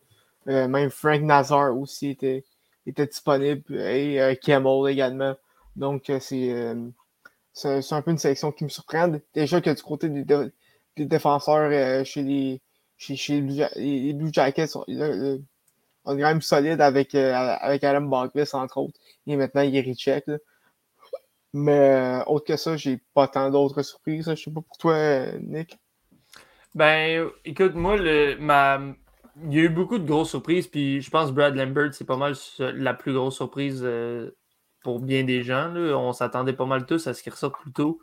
Euh, même Frank Nazar aussi était, était disponible. Et euh, également. Donc, euh, euh, c'est un peu une sélection qui me surprend. Déjà que du côté des, défenseurs chez, les, chez, les, Blue, Jackets, on, est quand même solide avec, avec Adam Bogvis, entre autres. Et maintenant, est Check. Mais euh, autre que ça, j'ai pas tant d'autres surprises. Je sais pas pour toi, Nick. Ben, écoute, moi, le, ma... il y a eu beaucoup de grosses surprises, puis je pense que Brad Lambert, c'est pas mal la plus grosse surprise euh, pour bien des gens. On s'attendait pas mal tous à ce qu'il ressorte plus tôt.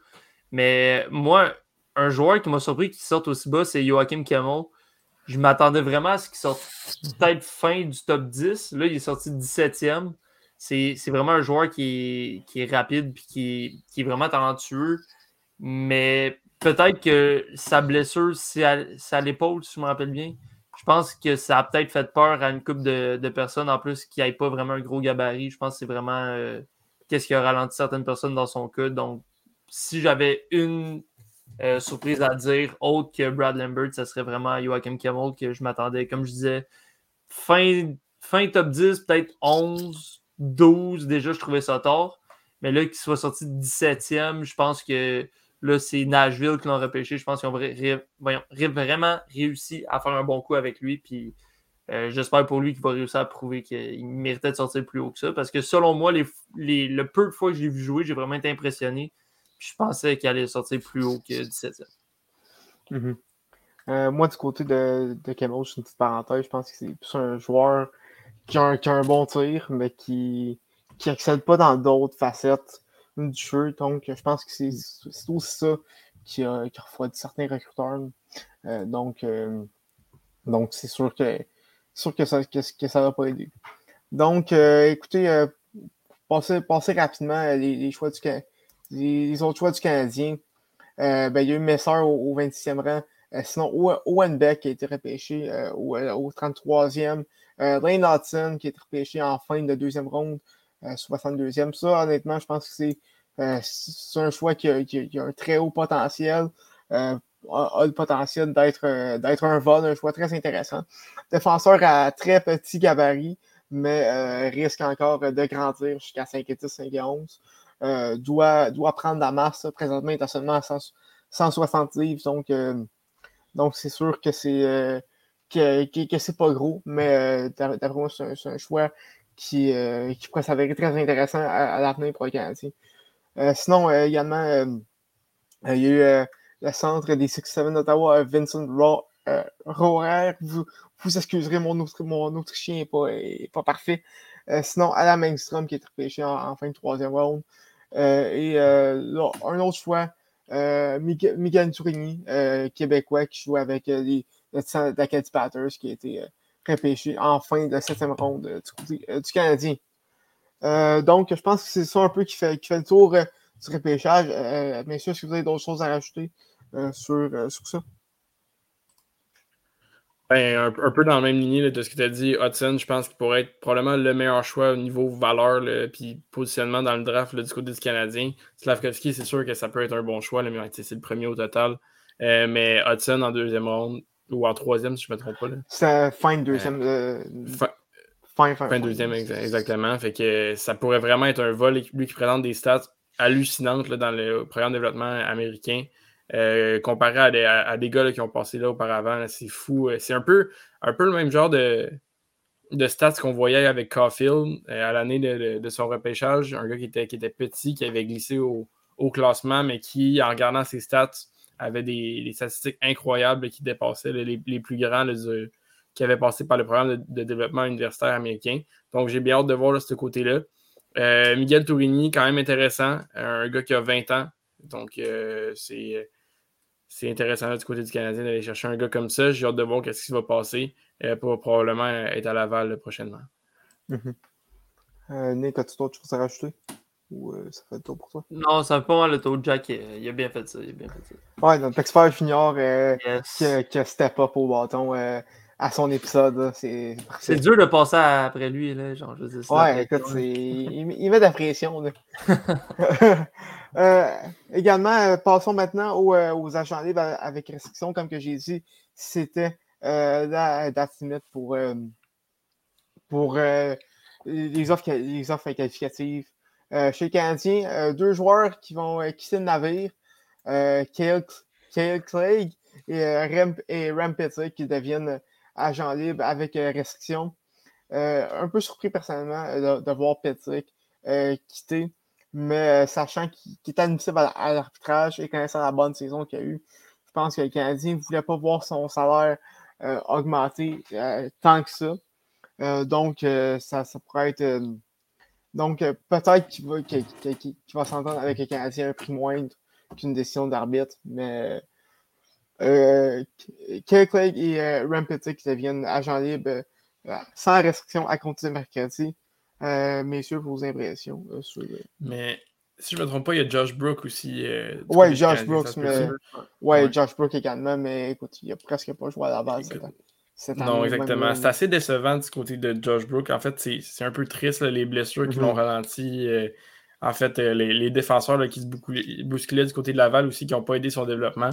Mais moi, un joueur qui m'a surpris qu'il sorte aussi bas, c'est Joachim Camel. Je m'attendais vraiment à ce qu'il sorte peut-être fin du top 10. Là, il est sorti 17e c'est vraiment un joueur qui est, rapide et qui, est, vraiment talentueux. Mais peut-être que sa blessure, c'est à, l'épaule, si je me rappelle bien. Je pense que ça a peut-être fait peur à une couple de, personnes en plus qui n'aient pas vraiment un gros gabarit. Je pense que c'est vraiment euh, qu'est-ce qui a ralenti certaines personnes dans son cas. Donc, si j'avais une euh, surprise à dire autre que Brad Lambert, ça serait vraiment Joachim Kimmel que je m'attendais, comme je disais, fin, fin top 10, peut-être 11, 12, déjà, je trouvais ça tard. Mais là, qu'il soit sorti 17e, je pense que là, c'est Nashville qui l'ont repêché. Je pense qu'ils ont vraiment réussi à faire un bon coup avec lui. Puis euh, j'espère pour lui qu'il va réussir à prouver qu'il méritait de sortir plus haut que ça. Parce que selon moi, les, le peu de fois que je l'ai vu jouer, j'ai vraiment été impressionné. je pensais qu'il allait sortir plus haut que 17e. Mm-hmm. Euh, moi, du côté de, de je une petite parenthèse. Je pense que c'est plus un joueur qui a, un, bon tir, mais qui n'accède pas dans d'autres facettes du jeu. Donc, je pense que c'est aussi ça qui a, qui refroidi certains recruteurs. Euh, donc, euh, donc c'est sûr que sûr que ça que, ça va pas aider. Donc, euh, écoutez, passez, rapidement les, choix du les, autres choix du Canadien. Ben, il y a eu Messer au, 26e rang. sinon, Owen Beck a été repêché au, au 33e. Euh, Lane Hudson qui est repêché en fin de deuxième ronde, 62e. Euh, ça, honnêtement, je pense que c'est euh, un choix qui a, un très haut potentiel. a, le potentiel d'être un vol, un choix très intéressant. Défenseur à très petit gabarit, mais risque encore de grandir jusqu'à 5 et 10, 5 et 11. doit, doit prendre la masse. Présentement, il est à seulement 160 livres. Donc, donc c'est sûr que c'est que, c'est pas gros, mais euh, d'après moi, c'est un, choix qui, euh, qui pourrait s'avérer très intéressant à, l'avenir pour le Canadien. Euh, sinon, également, il y a eu le centre des 6-7 d'Ottawa, Vincent Rohrer. Vous, vous excuserez, mon, mon Autrichien n'est pas, pas parfait. sinon, Alain Engstrom qui est repêché en, fin de troisième round. et un autre choix, Miguel Tourigny, québécois, qui joue avec les d'Acadie Batters qui a été euh, repêché en fin de septième ronde euh, du, euh, du Canadien. donc, je pense que c'est ça un peu qui fait, qui fait le tour du repêchage. messieurs, est-ce que vous avez d'autres choses à rajouter sur, sur ça? Ben, un, peu dans la même lignée de ce que tu as dit, Hudson, je pense qu'il pourrait être probablement le meilleur choix au niveau valeur et positionnement dans le draft du côté du Canadien. Slavkovski, c'est sûr que ça peut être un bon choix, mais c'est le premier au total. mais Hudson en deuxième ronde, ou en troisième, si je ne me trompe pas. C'est fin de deuxième. Euh, fin, fin, fin, deuxième, exactement. Fait que ça pourrait vraiment être un vol, lui qui présente des stats hallucinantes dans le programme de développement américain. Euh, comparé à des, gars qui ont passé là auparavant, c'est fou. Euh, c'est un peu, un peu le même genre de, de stats qu'on voyait avec Caulfield à l'année de, son repêchage. Un gars qui était, qui était petit, qui avait glissé au, au classement, mais qui, en regardant ses stats, avait des, statistiques incroyables qui dépassaient les, plus grands qui avaient passé par le programme de, développement universitaire américain. Donc, j'ai bien hâte de voir ce côté-là. Euh, Miguel Tourini, quand même intéressant, un gars qui a 20 ans. Donc, euh, c'est intéressant du côté du Canadien d'aller chercher un gars comme ça. J'ai hâte de voir ce qui va passer euh, pour probablement être à Laval prochainement. Mm Nick, as-tu d'autres choses à rajouter? Ou ça fait le tour pour toi? Non, ça fait pas mal le tour. Jack, il a bien fait ça. Il a bien fait ça. Ouais, notre expert junior qui, a step up au bâton à son épisode. C'est dur de passer après lui. Là, genre, je sais, ouais, écoute, il, il, met de la pression. euh, également, euh, passons maintenant aux, euh, aux agents libres avec restriction. Comme que j'ai dit, c'était euh, la date limite pour, pour les, offres, les offres qualificatives. Chez les Canadiens, deux joueurs qui vont quitter le navire, Kale, Clegg et, Rem, et qui deviennent agent libre avec euh, restriction. Euh, un peu surpris personnellement euh, de, voir Patrick quitter, mais sachant qu'il est admissible à, l'arbitrage et connaissant la bonne saison qu'il a eue, je pense que le Canadien ne voulait pas voir son salaire augmenter tant que ça. donc, ça pourrait être. Donc, peut-être qu'il va, va s'entendre avec le Canadien un prix moindre qu'une décision d'arbitre, mais euh, Clegg et euh, deviennent agents libres euh, sans restriction à compter de mercredi. Euh, messieurs, vos impressions euh, sur. Mais si je ne me trompe pas, il y a Josh Brook aussi. ouais, Josh Brooks, mais. Ouais, Josh Brook également, mais écoute, il n'a presque pas joué à la base. Non, exactement. C'est assez décevant du côté de Josh Brook. En fait, c'est un peu triste, les blessures qui l'ont mhm. ralenti. en fait, les, les, défenseurs là, qui se bousculaient du côté de Laval aussi, qui n'ont pas aidé son développement.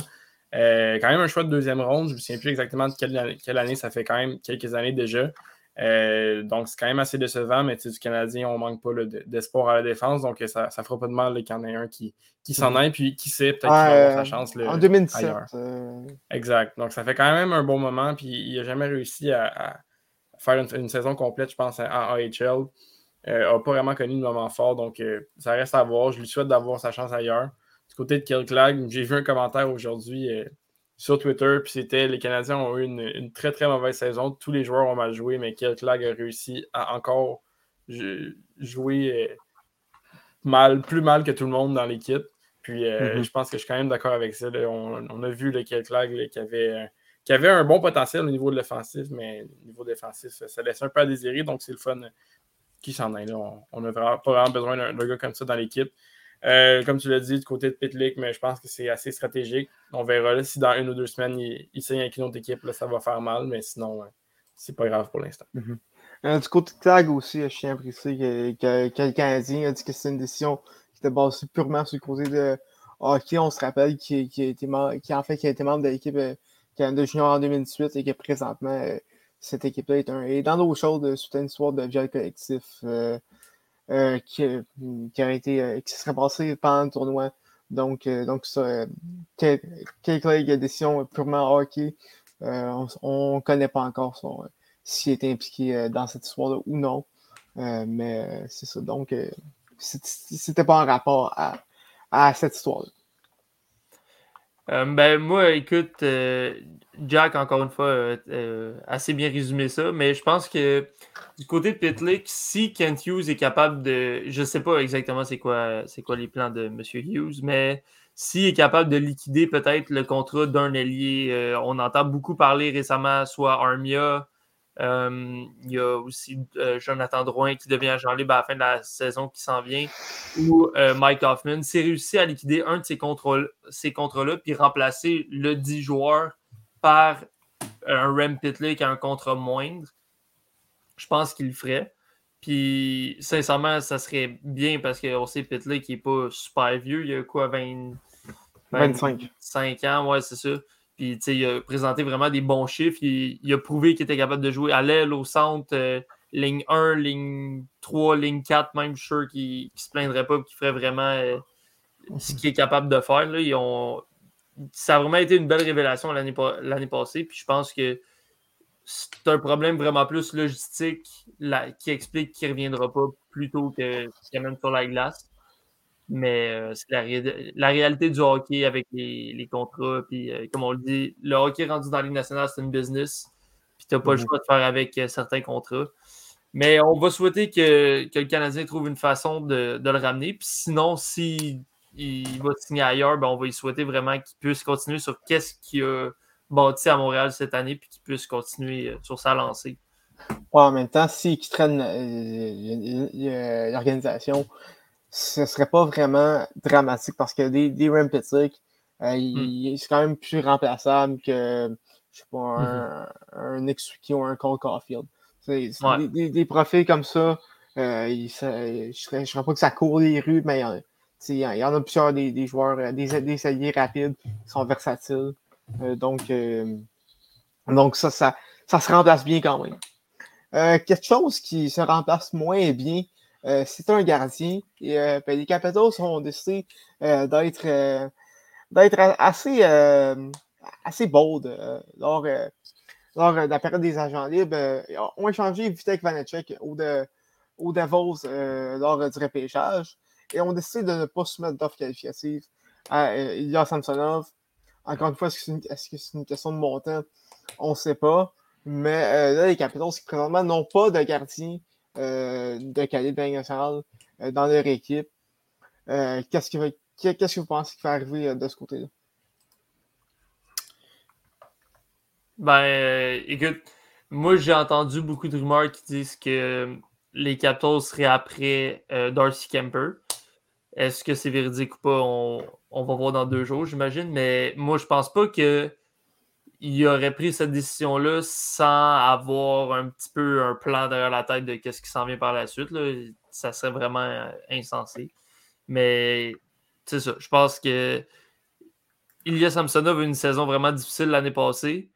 Euh, quand même un choix de deuxième ronde. Je ne me souviens plus exactement de quelle, année, ça fait quand même quelques années déjà. Euh, donc, c'est quand même assez décevant, mais du Canadien, on ne manque pas d'espoir à la défense. Donc, ça ne fera pas de mal qu'il y en ait un qui, qui s'en aille. Puis, qui sait, peut-être qu'il va avoir sa chance. en 2017. Euh. Exact. Donc, ça fait quand même un bon moment. Puis, il n'a jamais réussi à, faire une, saison complète, je pense, en AHL. n'a pas vraiment connu de moment fort. Donc, ça reste à voir. Je lui souhaite d'avoir sa chance ailleurs du côté de Kilclag, j'ai vu un commentaire aujourd'hui euh, sur Twitter, puis c'était les Canadiens ont eu une, très très mauvaise saison. Tous les joueurs ont mal joué, mais Kilclag a réussi à encore jouer euh, mal, plus mal que tout le monde dans l'équipe. Puis euh, mm-hmm. je pense que je suis quand même d'accord avec ça. On, a vu le Kilclag qui avait qui avait un bon potentiel au niveau de l'offensif, mais au niveau défensif, ça laisse un peu à désirer. Donc, c'est le fun qui s'en est On n'a pas vraiment besoin d'un gars comme ça dans l'équipe. Euh, comme tu l'as dit, du côté de Pitlick, mais je pense que c'est assez stratégique. On verra si dans une ou deux semaines, il, signe avec une autre équipe, là, ça va faire mal, mais sinon, c'est pas grave pour l'instant. Mhm. Euh, du côté de Tag aussi, je tiens à préciser que, que, Canadien a dit que c'est une décision qui était basée purement sur le côté de hockey. On se rappelle qu'il en fait a été membre de l'équipe euh, Canada Junior en 2018 et que présentement, cette équipe-là est, un, est dans l'eau chaude suite à une histoire de viol collectif. Euh, qui, a été, euh, qui serait passé pendant le tournoi. Donc, euh, donc ça, quelques décision purement hockey. on ne connaît pas encore s'il est impliqué dans cette histoire-là ou non. mais c'est ça. Donc, c'était pas en rapport à, à cette histoire-là. Euh, ben, moi, écoute, euh, Jack, encore une fois, euh, assez bien résumé ça, mais je pense que du côté de Pitlick, si Kent Hughes est capable de. Je ne sais pas exactement c'est quoi, c'est quoi les plans de M. Hughes, mais s'il est capable de liquider peut-être le contrat d'un ailier, on entend beaucoup parler récemment, soit Armia, euh, il y a aussi euh, Jonathan Drouin qui devient agent libre à la fin de la saison qui s'en vient, ou euh, Mike Hoffman. C'est réussi à liquider un de ces contrats-là, puis remplacer le 10 joueurs par un Rem Pitlick à un contrat moindre. Je pense qu'il le ferait. Puis, sincèrement, ça serait bien parce qu'on sait Pitlick qui n'est pas super vieux. Il a quoi, 20, 25. 5 ans, ouais, c'est ça. Puis, il a présenté vraiment des bons chiffres. Il, a prouvé qu'il était capable de jouer à l'aile, au centre, euh, ligne 1, ligne 3, ligne 4, même, je suis sûr qu'il ne se plaindrait pas, qu'il ferait vraiment euh, ce qu'il est capable de faire. Là. Ils ont... Ça a vraiment été une belle révélation l'année passée. Puis, je pense que c'est un problème vraiment plus logistique qui explique qu'il ne reviendra pas plus tôt que, même sur la glace. Mais c'est la, la, réalité du hockey avec les, les contrats. Puis, comme on le dit, le hockey rendu dans la Ligue nationale, c'est une business. Puis, tu n'as pas le mhm. choix de faire avec certains contrats. Mais on va souhaiter que, que, le Canadien trouve une façon de, de le ramener. Puis sinon, s'il il va signer ailleurs, ben on va lui souhaiter vraiment qu'il puisse continuer sur qu'est-ce qu'il a bâti à Montréal cette année, puis qu'il puisse continuer euh, sur sa lancée. en même temps, s'il traîne euh, l'organisation, ce ne serait pas vraiment dramatique parce que des, des euh, hmm. c'est quand même plus remplaçable que je sais pas, un, mm-hmm. un Nick ou un Cole Caulfield. Des, des, profils comme ça, je ne serais pas que ça court les rues, mais il y en a plusieurs des, joueurs, euh, des, des alliés rapides qui sont versatiles. Euh, donc, euh, donc ça, ça, ça, se remplace bien quand même. quelque chose qui se remplace moins bien, c'est un gardien. Et ben, les Capitals ont décidé d'être d'être assez, assez bold lors, lors de la période des agents libres. ont échangé Vitek Vanecek au, de, au lors du repêchage et on décide de ne pas soumettre d'offre qualificative à euh, Ilya Samsonov. Encore une fois, est-ce que c'est une, question de montant? On ne sait pas. Mais euh, là, les Capitals, qui présentement n'ont pas de gardien euh, de calibre national dans leur équipe, qu'est-ce, que vous pensez qui va arriver de ce côté-là? Ben, écoute, moi, j'ai entendu beaucoup de rumeurs qui disent que les Capitals seraient après Darcy Kemper. Est-ce que c'est véridique ou pas? On, va voir dans deux jours, j'imagine. Mais moi, je pense pas qu'il aurait pris cette décision-là sans avoir un petit peu un plan derrière la tête de ce qui s'en vient par la suite. Ça serait vraiment euh, insensé. Mais c'est ça. Je pense que Ilya Samsonov a eu une saison vraiment difficile l'année passée.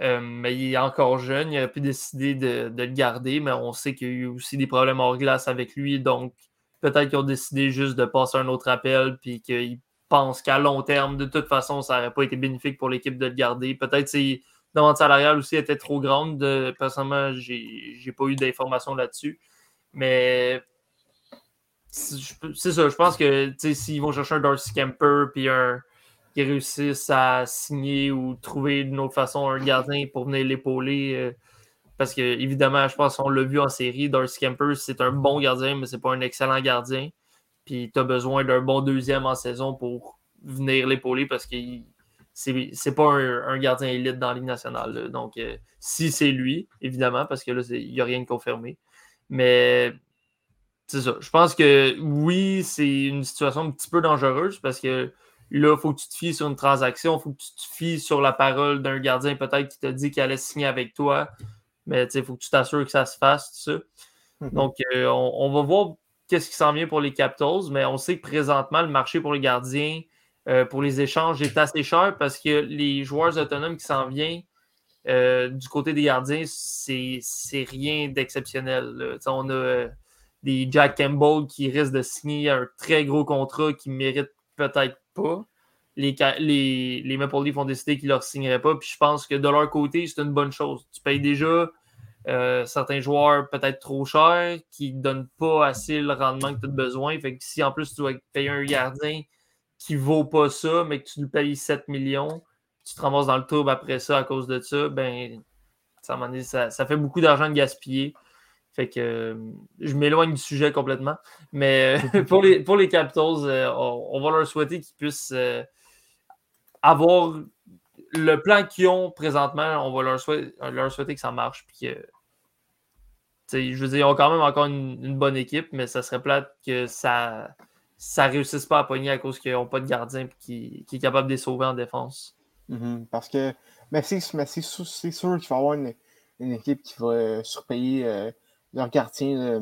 Euh, mais il est encore jeune. Il aurait pu décider de, le garder, mais on sait qu'il y a eu aussi des problèmes hors glace avec lui. Donc, peut-être qu'ils ont décidé juste de passer un autre appel, puis qu'ils pensent qu'à long terme, de toute façon, ça n'aurait pas été bénéfique pour l'équipe de le garder. Peut-être la demande salariale aussi était trop grande. De, personnellement, j'ai pas eu d'informations là-dessus. Mais c'est ça, je pense que s'ils vont chercher un Darcy Kemper puis un qui réussissent à signer ou trouver d'une autre façon un gardien pour venir l'épauler, euh, parce que, évidemment, je pense qu'on l'a vu en série, Darcy Kemper, c'est un bon gardien, mais c'est pas un excellent gardien. Puis tu as besoin d'un bon deuxième en saison pour venir l'épauler parce que c'est pas un, gardien élite dans la Ligue nationale. Donc, euh, si c'est lui, évidemment, parce que là, il n'y a rien de confirmé. Mais c'est ça. Je pense que oui, c'est une situation un petit peu dangereuse parce que là, il faut que tu te fies sur une transaction, il faut que tu te fies sur la parole d'un gardien peut-être qui t'a dit qu'il allait signer avec toi. Mais il faut que tu t'assures que ça se fasse, tout ça. Mhm. Donc, euh, on, va voir qu'est-ce qui s'en vient pour les Capitals, mais on sait que présentement, le marché pour les gardiens, euh, pour les échanges, est assez cher parce que les joueurs autonomes qui s'en viennent euh, du côté des gardiens, c'est rien d'exceptionnel. On a des Jack Campbell qui risquent de signer un très gros contrat qui mérite peut-être pas. Les, les, les, Maple Leafs ont décidé qu'ils ne leur signeraient pas. Puis je pense que de leur côté, c'est une bonne chose. Tu payes déjà euh, certains joueurs peut-être trop chers, qui ne donnent pas assez le rendement que tu as besoin. Fait que si en plus tu dois payer un gardien qui ne vaut pas ça, mais que tu lui payes 7 millions, tu te ramasses dans le tour après ça à cause de ça, ben ça, ça, fait beaucoup d'argent de gaspiller. Fait que euh, je m'éloigne du sujet complètement. Mais euh, pour, les, pour les Capitals, on, va leur souhaiter qu'ils puissent avoir le plan qu'ils ont présentement, on va leur souhaiter, leur souhaiter que ça marche. Puis que, je veux dire, ils ont quand même encore une, bonne équipe, mais ça serait plate que ça ne réussisse pas à pogner à cause qu'ils n'ont pas de gardien qui, qui, est capable de les sauver en défense. Mm-hmm. parce que mais c'est, sûr qu'il va y avoir une, équipe qui va surpayer euh, leur gardien.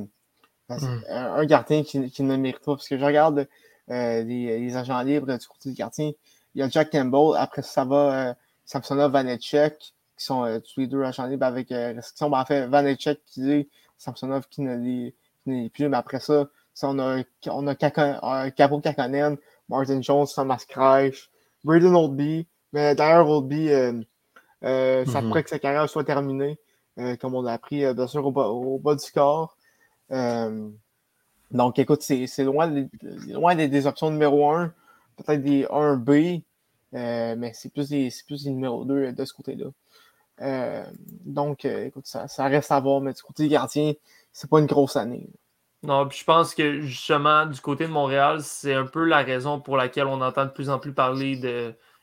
Mm. un, gardien qui, ne mérite pas. Parce que je regarde euh, les, les, agents libres du côté du gardien. Il y a Jack Campbell. Après ça va euh, Samsonov, Vanetchek, qui sont euh, tous les deux agents libres avec euh, restriction. Ben, en fait, Vanetchek qui dit Samsonov qui ne l'est plus. Mais après ça, on a, on a Capo Kakanen, Martin Jones, Thomas Kreich, Braden Oldby. Mais d'ailleurs, Oldby, ça mm-hmm. pourrait que sa carrière soit terminée, comme on l'a appris, bien sûr, au bas, du corps. Donc, écoute, c'est loin, loin des, options numéro 1, peut-être des 1B, mais c'est plus des, plus des numéros 2 de ce côté-là. donc, écoute, ça, reste à voir, mais du côté des gardiens, c'est pas une grosse année. Non, puis je pense que justement, du côté de Montréal, c'est un peu la raison pour laquelle on entend de plus en plus parler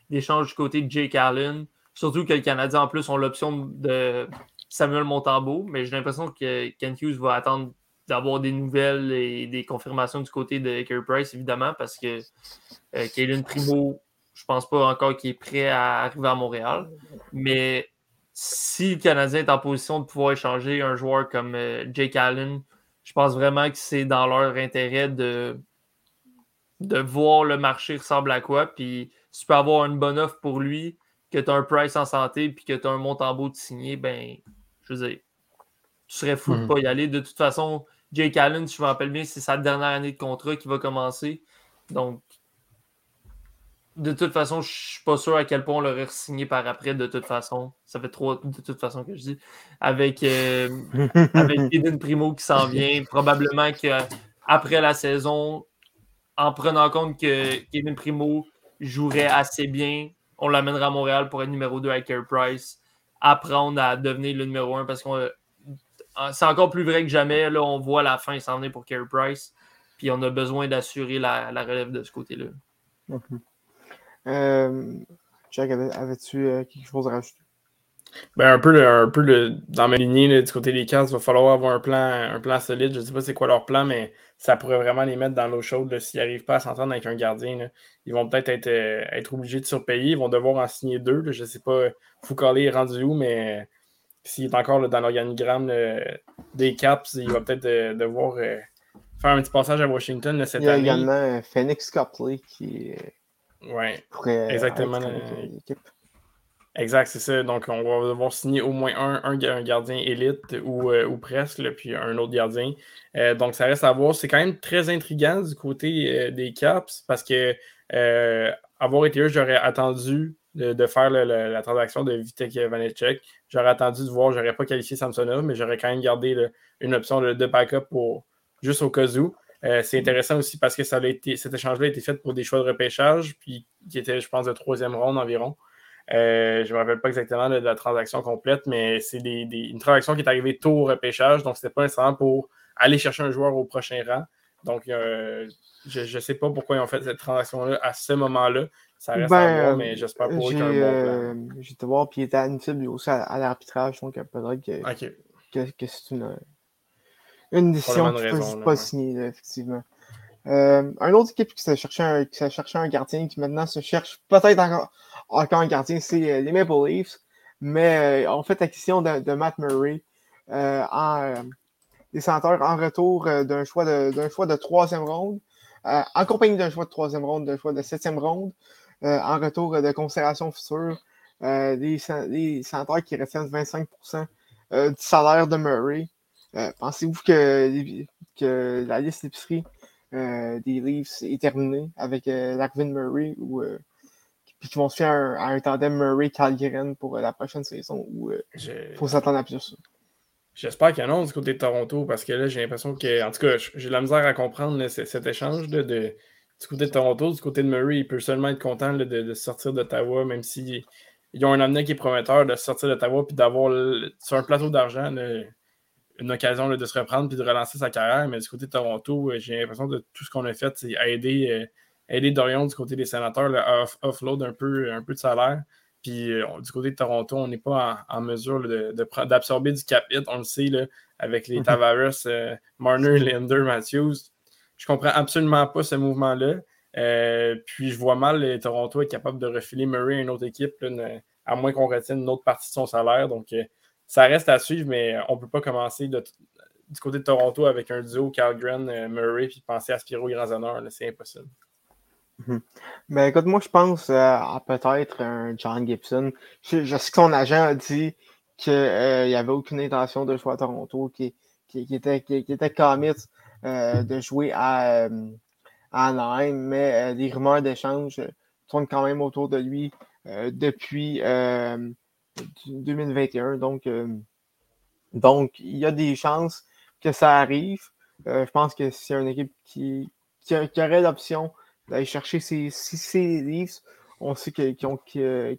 d'échanges du côté de Jake Allen. Surtout que les Canadiens, en plus, ont l'option de Samuel Montambeau, mais j'ai l'impression que Ken Hughes va attendre d'avoir des nouvelles et des confirmations du côté de Kerry Price, évidemment, parce que euh, Primo, je pense pas encore qu'il est prêt à arriver à Montréal. Mais si le Canadien est en position de pouvoir échanger un joueur comme euh, Jake Allen, je pense vraiment que c'est dans leur intérêt de, de voir le marché ressemble à quoi. Puis si tu peux avoir une bonne offre pour lui, que tu as un price en santé, puis que tu as un Montembeau de signer, ben, je veux dire, tu serais fou de ne mhm. pas y aller. De toute façon, Jake Allen, si je me rappelle bien, c'est sa dernière année de contrat qui va commencer. Donc, de toute façon, je ne suis pas sûr à quel point on l'aurait signé par après, de toute façon. Ça fait trop de toute façon que je dis. Avec, euh, avec Eden Primo qui s'en vient, probablement qu'après la saison, en prenant compte que Kevin Primo jouerait assez bien, on l'amènera à Montréal pour être numéro 2 avec Care Price, apprendre à devenir le numéro 1 parce que c'est encore plus vrai que jamais. Là, on voit la fin s'en venir pour Care Price. Puis on a besoin d'assurer la, relève de ce côté-là. Euh, Jack, avais-tu euh, quelque chose à rajouter? Ben, un peu, un peu dans ma lignée du côté des Cavs, il va falloir avoir un plan, un plan solide. Je ne sais pas c'est quoi leur plan, mais ça pourrait vraiment les mettre dans l'eau chaude s'ils n'arrivent pas à s'entendre avec un gardien. Ils vont peut-être être, euh, être, obligés de surpayer. Ils vont devoir en signer deux. Je ne sais pas Foucault est rendu où, mais s'il est encore dans l'organigramme des Caps, il va peut-être devoir faire un petit passage à Washington cette année. Il y a également Phoenix Copley qui Ouais. Exactement. Exact, c'est ça. Donc, on va devoir signer au moins un, un, gardien élite ou, euh, ou, presque, puis un autre gardien. Euh, donc, ça reste à voir. C'est quand même très intriguant du côté euh, des Caps parce que avoir été eux, j'aurais attendu de, faire la transaction de Vitek Vanecek. J'aurais attendu de voir, j'aurais pas qualifié Samsonov, mais j'aurais quand même gardé une option de, backup pour juste au cas où. Euh, c'est intéressant aussi parce que cet échange-là a été fait pour des choix de repêchage, puis qui était, je pense, de troisième ronde environ. Euh, je ne me rappelle pas exactement de, la transaction complète, mais c'est une transaction qui est arrivée tôt au repêchage, donc ce n'était pas nécessairement pour aller chercher un joueur au prochain rang. Donc, euh, je ne sais pas pourquoi ils ont fait cette transaction-là à ce moment-là. Ça reste à ben, voir, mais j'espère pour eux qu'il y a un bon J'ai été voir, puis il était admissible aussi à, l'arbitrage, donc peut-être que, que c'est une, une décision qui ne peut pas signer, effectivement. Euh, un autre équipe qui s'est cherché un, qui un gardien, qui maintenant se cherche peut-être encore, encore, un gardien, c'est euh, les Maple Leafs. Mais euh, on fait acquisition de, de Matt Murray euh, en des senteurs en retour d'un choix de d'un choix de troisième ronde, en compagnie d'un choix de troisième ronde, d'un choix de septième ronde, en retour de considération future, des, des senteurs qui reflètent 25% du salaire de Murray. Euh, pensez-vous que, que, la liste d'épicerie euh, des Leafs est terminée avec euh, Larvin Murray ou puis qu'ils vont se faire un, un tandem Murray-Calgren pour la prochaine saison ou il faut s'attendre à plus J'espère qu'il y en a du côté de Toronto parce que là, j'ai l'impression que, en tout cas, j'ai de la misère à comprendre cet échange de, du côté de Toronto. Du côté de Murray, il peut seulement être content de, de, sortir d'Ottawa, même s'ils ils ont un avenir qui est prometteur de sortir d'Ottawa puis d'avoir sur un plateau d'argent une occasion de se reprendre et de relancer sa carrière. Mais du côté de Toronto, euh, j'ai l'impression que tout ce qu'on a fait, c'est aider, euh, aider Dorion du côté des sénateurs à offload un peu, un peu de salaire. Puis euh, du côté de Toronto, on n'est pas en, mesure d'absorber du cap hit, on le sait, là, avec les mhm. Tavares, Marner, Linder, Matthews. Je comprends absolument pas ce mouvement-là. puis je vois mal Toronto être capable de refiler Murray à une autre équipe, à moins qu'on retienne une autre partie de son salaire. Donc, ça reste à suivre, mais on ne peut pas commencer du côté de Toronto avec un duo Calgren-Murray euh, puis penser à Spiro Grand Honneur. C'est impossible. Mhm. Ben écoute, moi je pense euh, à peut-être un John Gibson. Je, sais que son agent a dit qu'il euh, n'y avait aucune intention de jouer à Toronto, qui, était, qui, était commit de jouer à, à Anaheim, mais les rumeurs d'échange tournent quand même autour de lui depuis 2021. Donc, euh, donc, il y a des chances que ça arrive. je pense que c'est une équipe qui, qui, aurait l'option d'aller chercher ces, Leafs. On sait qu'ils ont,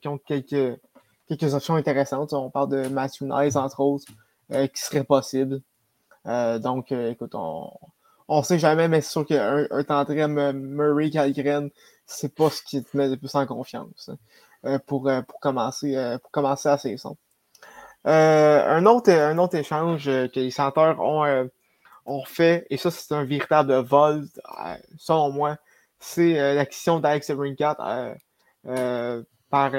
ont, quelques, quelques options intéressantes. On parle de Matthew Nice, entre autres, qui serait possible. Donc, écoute, on, on sait jamais, mais c'est sûr qu'un un tandem Murray Calgren, c'est pas ce qui te met le plus en confiance hein, pour, pour, commencer, pour commencer à saison. un, autre, un autre échange que les senteurs ont, ont fait, et ça, c'est un véritable vol, selon moi, c'est l'acquisition d'Alex Brinkat par,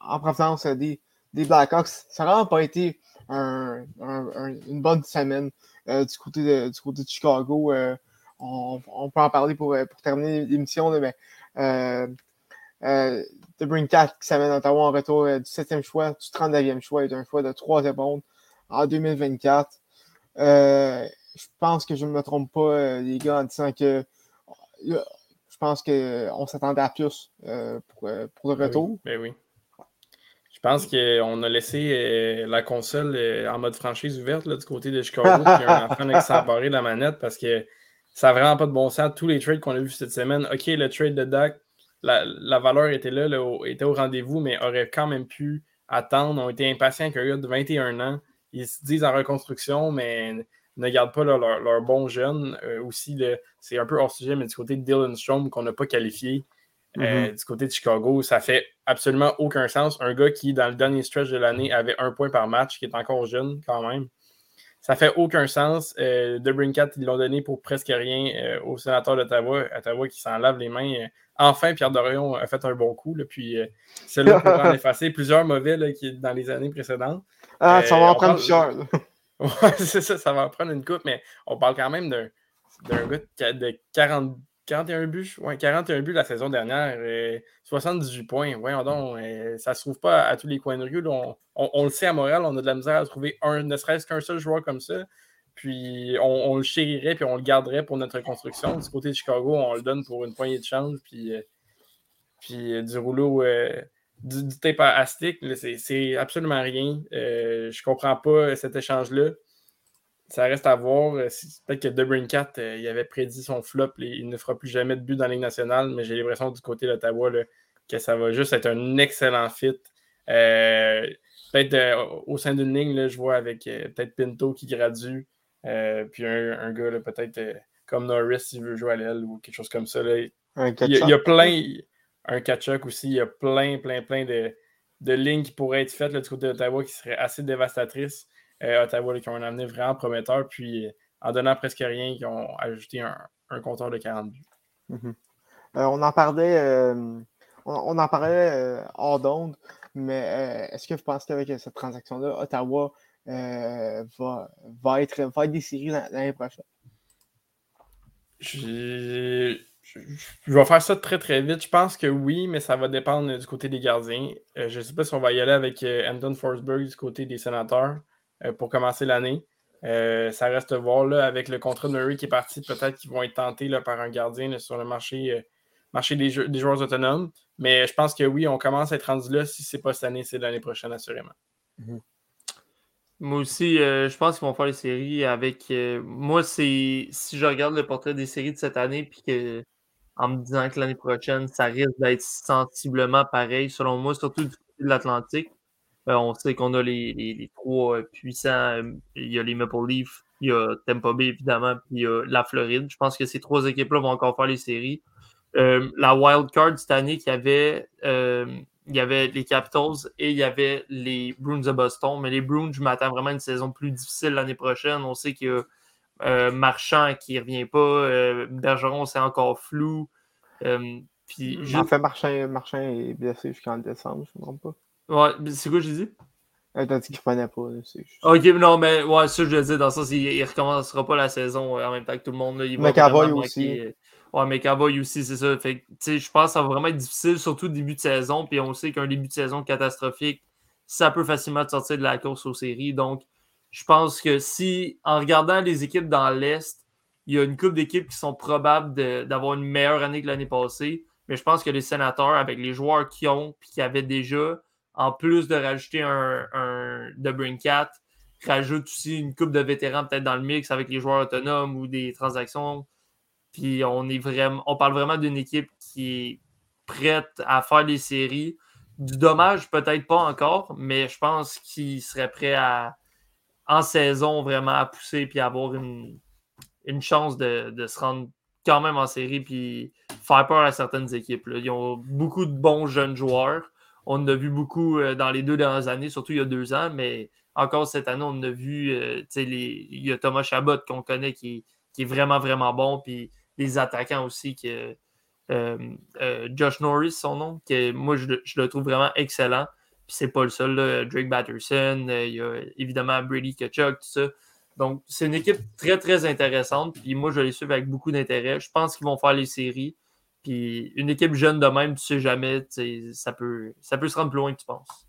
en provenance des, des Blackhawks. Ça n'a vraiment pas été un, une bonne semaine euh, du, côté de, du côté de Chicago. Euh, on, peut en parler pour, euh, pour terminer l'émission, mais de Bring 4 qui s'amène à Ottawa en retour du 7e choix, du 39e choix et d'un choix de 3e ronde en 2024. je pense que je ne me trompe pas, les gars, en disant que je pense qu'on s'attendait à plus pour, pour, le ben retour. Ben oui. Je pense qu'on a laissé euh, la console euh, en mode franchise ouverte du côté de Chicago, qui a en train de la manette parce que ça n'a vraiment pas de bon sens. Tous les trades qu'on a vus cette semaine, OK, le trade de Dak, la, valeur était là, était au rendez-vous, mais aurait quand même pu attendre. On été impatients qu'un gars de 21 ans. Ils se disent en reconstruction, mais ne gardent pas leur, bon jeune. Euh, aussi, c'est un peu hors sujet, mais du côté de Dylan Strom qu'on n'a pas qualifié. Euh, mm-hmm. du côté de Chicago, ça fait absolument aucun sens. Un gars qui, dans le dernier stretch de l'année, avait un point par match, qui est encore jeune quand même. Ça fait aucun sens. Euh, de Brinkat, ils l'ont donné pour presque rien euh, au sénateur d'Ottawa. Ottawa qui s'en lave les mains. enfin, Pierre Dorion a fait un bon coup. Là, puis cela pour en effacer plusieurs mauvais qui, dans les années précédentes. Ah, ça va en prendre plusieurs. ouais, c'est ça, ça va en prendre une coupe, mais on parle quand même d'un gars de 40 41 buts, ouais, 41 buts la saison dernière, 78 euh, points. Voyons donc, euh, ça ne se trouve pas à tous les coins de rue. On, le sait à Montréal, on a de la misère à trouver un, ne serait-ce qu'un seul joueur comme ça. Puis on, le chérirait puis on le garderait pour notre reconstruction. Du côté de Chicago, on le donne pour une poignée de change. Puis, euh, puis du rouleau, du, du, tape à c'est absolument rien. je ne comprends pas cet échange-là ça reste à voir. Euh, peut-être que Debrincat, euh, il avait prédit son flop. il ne fera plus jamais de but dans la Ligue nationale, mais j'ai l'impression du côté d'Ottawa que ça va juste être un excellent fit. Euh, peut-être au sein d'une ligne, je vois avec peut-être Pinto qui gradue, puis un, gars peut-être comme Norris s'il veut jouer à l'aile ou quelque chose comme ça. il, y a, plein, un catch aussi, il y a plein, plein, plein de, de lignes qui pourraient être faites du côté d'Ottawa qui seraient assez dévastatrices. Euh, Ottawa qui ont un avenir vraiment prometteur. Puis en donnant presque rien, qui ont ajouté un, un compteur de 40 buts. Mhm. Euh, on en parlait, euh, on, en parlait hors d'onde, mais est-ce que vous pensez qu'avec cette transaction-là, Ottawa va, va, être, va être des séries l'année prochaine? Je, vais faire ça très très vite. Je pense que oui, mais ça va dépendre du côté des gardiens. je ne sais pas si on va y aller avec Anton Forsberg du côté des sénateurs. Euh, pour commencer l'année. Euh, ça reste à voir là, avec le contrat de Murray qui est parti. Peut-être qu'ils vont être tentés là, par un gardien sur le marché, euh, marché des, joueurs autonomes. Mais je pense que oui, on commence à être rendu là. Si ce n'est pas cette année, c'est l'année prochaine, assurément. Mhm. Moi aussi, je pense qu'ils vont faire les séries avec. moi, c'est si je regarde le portrait des séries de cette année, puis que en me disant que l'année prochaine, ça risque d'être sensiblement pareil, selon moi, surtout du côté de l'Atlantique. Euh, on sait qu'on a les, trois euh, puissants. Euh, il y a les Maple Leafs, il y a Tampa Bay, évidemment, puis il y a la Floride. Je pense que ces trois équipes-là vont encore faire les séries. la wild card cette année, il y avait, il y avait les Capitals et il y avait les Bruins de Boston. Mais les Bruins, je m'attends vraiment à une saison plus difficile l'année prochaine. On sait qu'il y a Marchand qui ne revient pas. Bergeron, c'est encore flou. puis, en fait, Marchand, Marchand est blessé jusqu'en décembre, je ne me trompe pas. Ouais, c'est quoi j'ai dit? Euh, t'as dit qu'il prenait pas. Ok, non, mais ouais, ça, je le dis, dans ça, il, il recommencera pas la saison euh, en même temps que tout le monde. Là, il McAvoy aussi. Euh, ouais, McAvoy aussi, c'est ça. Fait je pense que ça va vraiment être difficile, surtout début de saison. Puis on sait qu'un début de saison catastrophique, ça peut facilement te sortir de la course aux séries. Donc, je pense que si, en regardant les équipes dans l'Est, il y a une couple d'équipes qui sont probables d'avoir une meilleure année que l'année passée. Mais je pense que les sénateurs, avec les joueurs qui ont, puis qui avaient déjà, en plus de rajouter un, un de Brinkat, rajoute aussi une coupe de vétérans peut-être dans le mix avec les joueurs autonomes ou des transactions. Puis on est vraiment, on parle vraiment d'une équipe qui est prête à faire des séries. Du dommage, peut-être pas encore, mais je pense qu'il serait prêt à, en saison, vraiment à pousser puis avoir une, chance de, se rendre quand même en série puis faire peur à certaines équipes. Ils ont beaucoup de bons jeunes joueurs. On en a vu beaucoup euh, dans les deux dernières années, surtout il y a deux ans, mais encore cette année, on a vu, euh, il y a Thomas Chabot qu'on connaît qui, est vraiment, vraiment bon, puis les attaquants aussi, que, euh, Josh Norris, son nom, que moi, je, le trouve vraiment excellent. Puis c'est pas le seul, Drake Batterson, il y a évidemment Brady Kachuk, tout ça. Donc, c'est une équipe très, très intéressante. Puis moi, je les suis avec beaucoup d'intérêt. Je pense qu'ils vont faire les séries. Puis une équipe jeune de même, tu sais jamais, ça peut, ça peut se rendre plus loin que tu penses.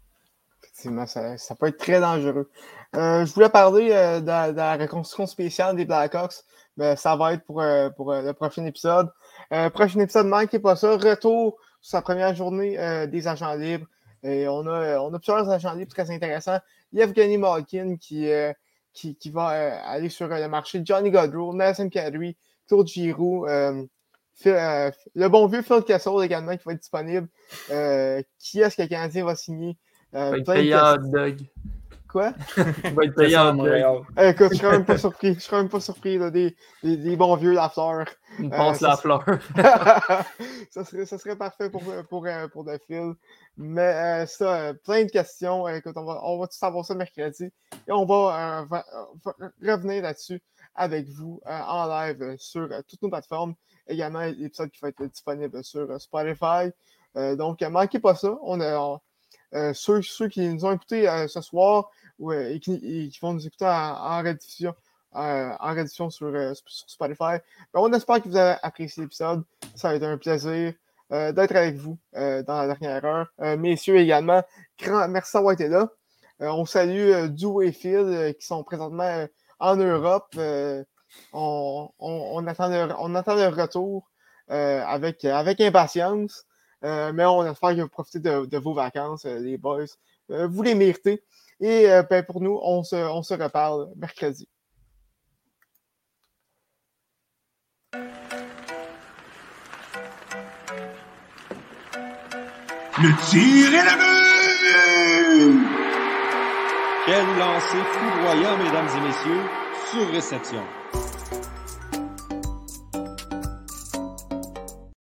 Effectivement, ça, peut être très dangereux. Euh, je voulais parler euh, de, la reconstruction spéciale des Blackhawks. Mais ça va être pour, euh, pour le prochain épisode. prochain épisode, manquez pas ça. Retour sur sa première journée des agents libres. Et on a, on a plusieurs agents libres très intéressants. Yevgeny Malkin qui, qui, qui, va aller sur le marché. Johnny Godrow, Nelson Kadri, Claude Giroux. Euh, le bon vieux Phil Kessel également qui va être disponible. Euh, qui est-ce que le Canadien va signer? Euh, va être Quoi? Il va être payé en dog. écoute, je serais même pas surpris. Je serais même pas surpris là, des, des, bons vieux Lafleur. Une pense la fleur. ça, serait, ça serait parfait pour, pour, pour, le Phil. Mais ça, plein de questions. Écoute, on va, on va tout savoir ça mercredi. Et on va, revenir là-dessus avec vous en live sur toutes nos plateformes également l'épisode qui va être disponible sur euh, Spotify. Euh, donc, manquez pas ça. On a, euh, ceux, qui nous ont écoutés ce soir et, qui, vont nous écouter en, en rediffusion sur, Spotify, ben, on espère que vous avez apprécié l'épisode. Ça a été un plaisir d'être avec vous dans la dernière heure. messieurs également, grand merci d'avoir été là. on salue Duo et Phil qui sont présentement en Europe on, attend, le, on attend le retour euh, avec, impatience. Euh, mais on espère que vous profitez de, vos vacances, euh, les boys. vous les méritez. Et ben, pour nous, on se, reparle mercredi. Le tir est la Quel lancer foudroyant, mesdames et messieurs, sur réception.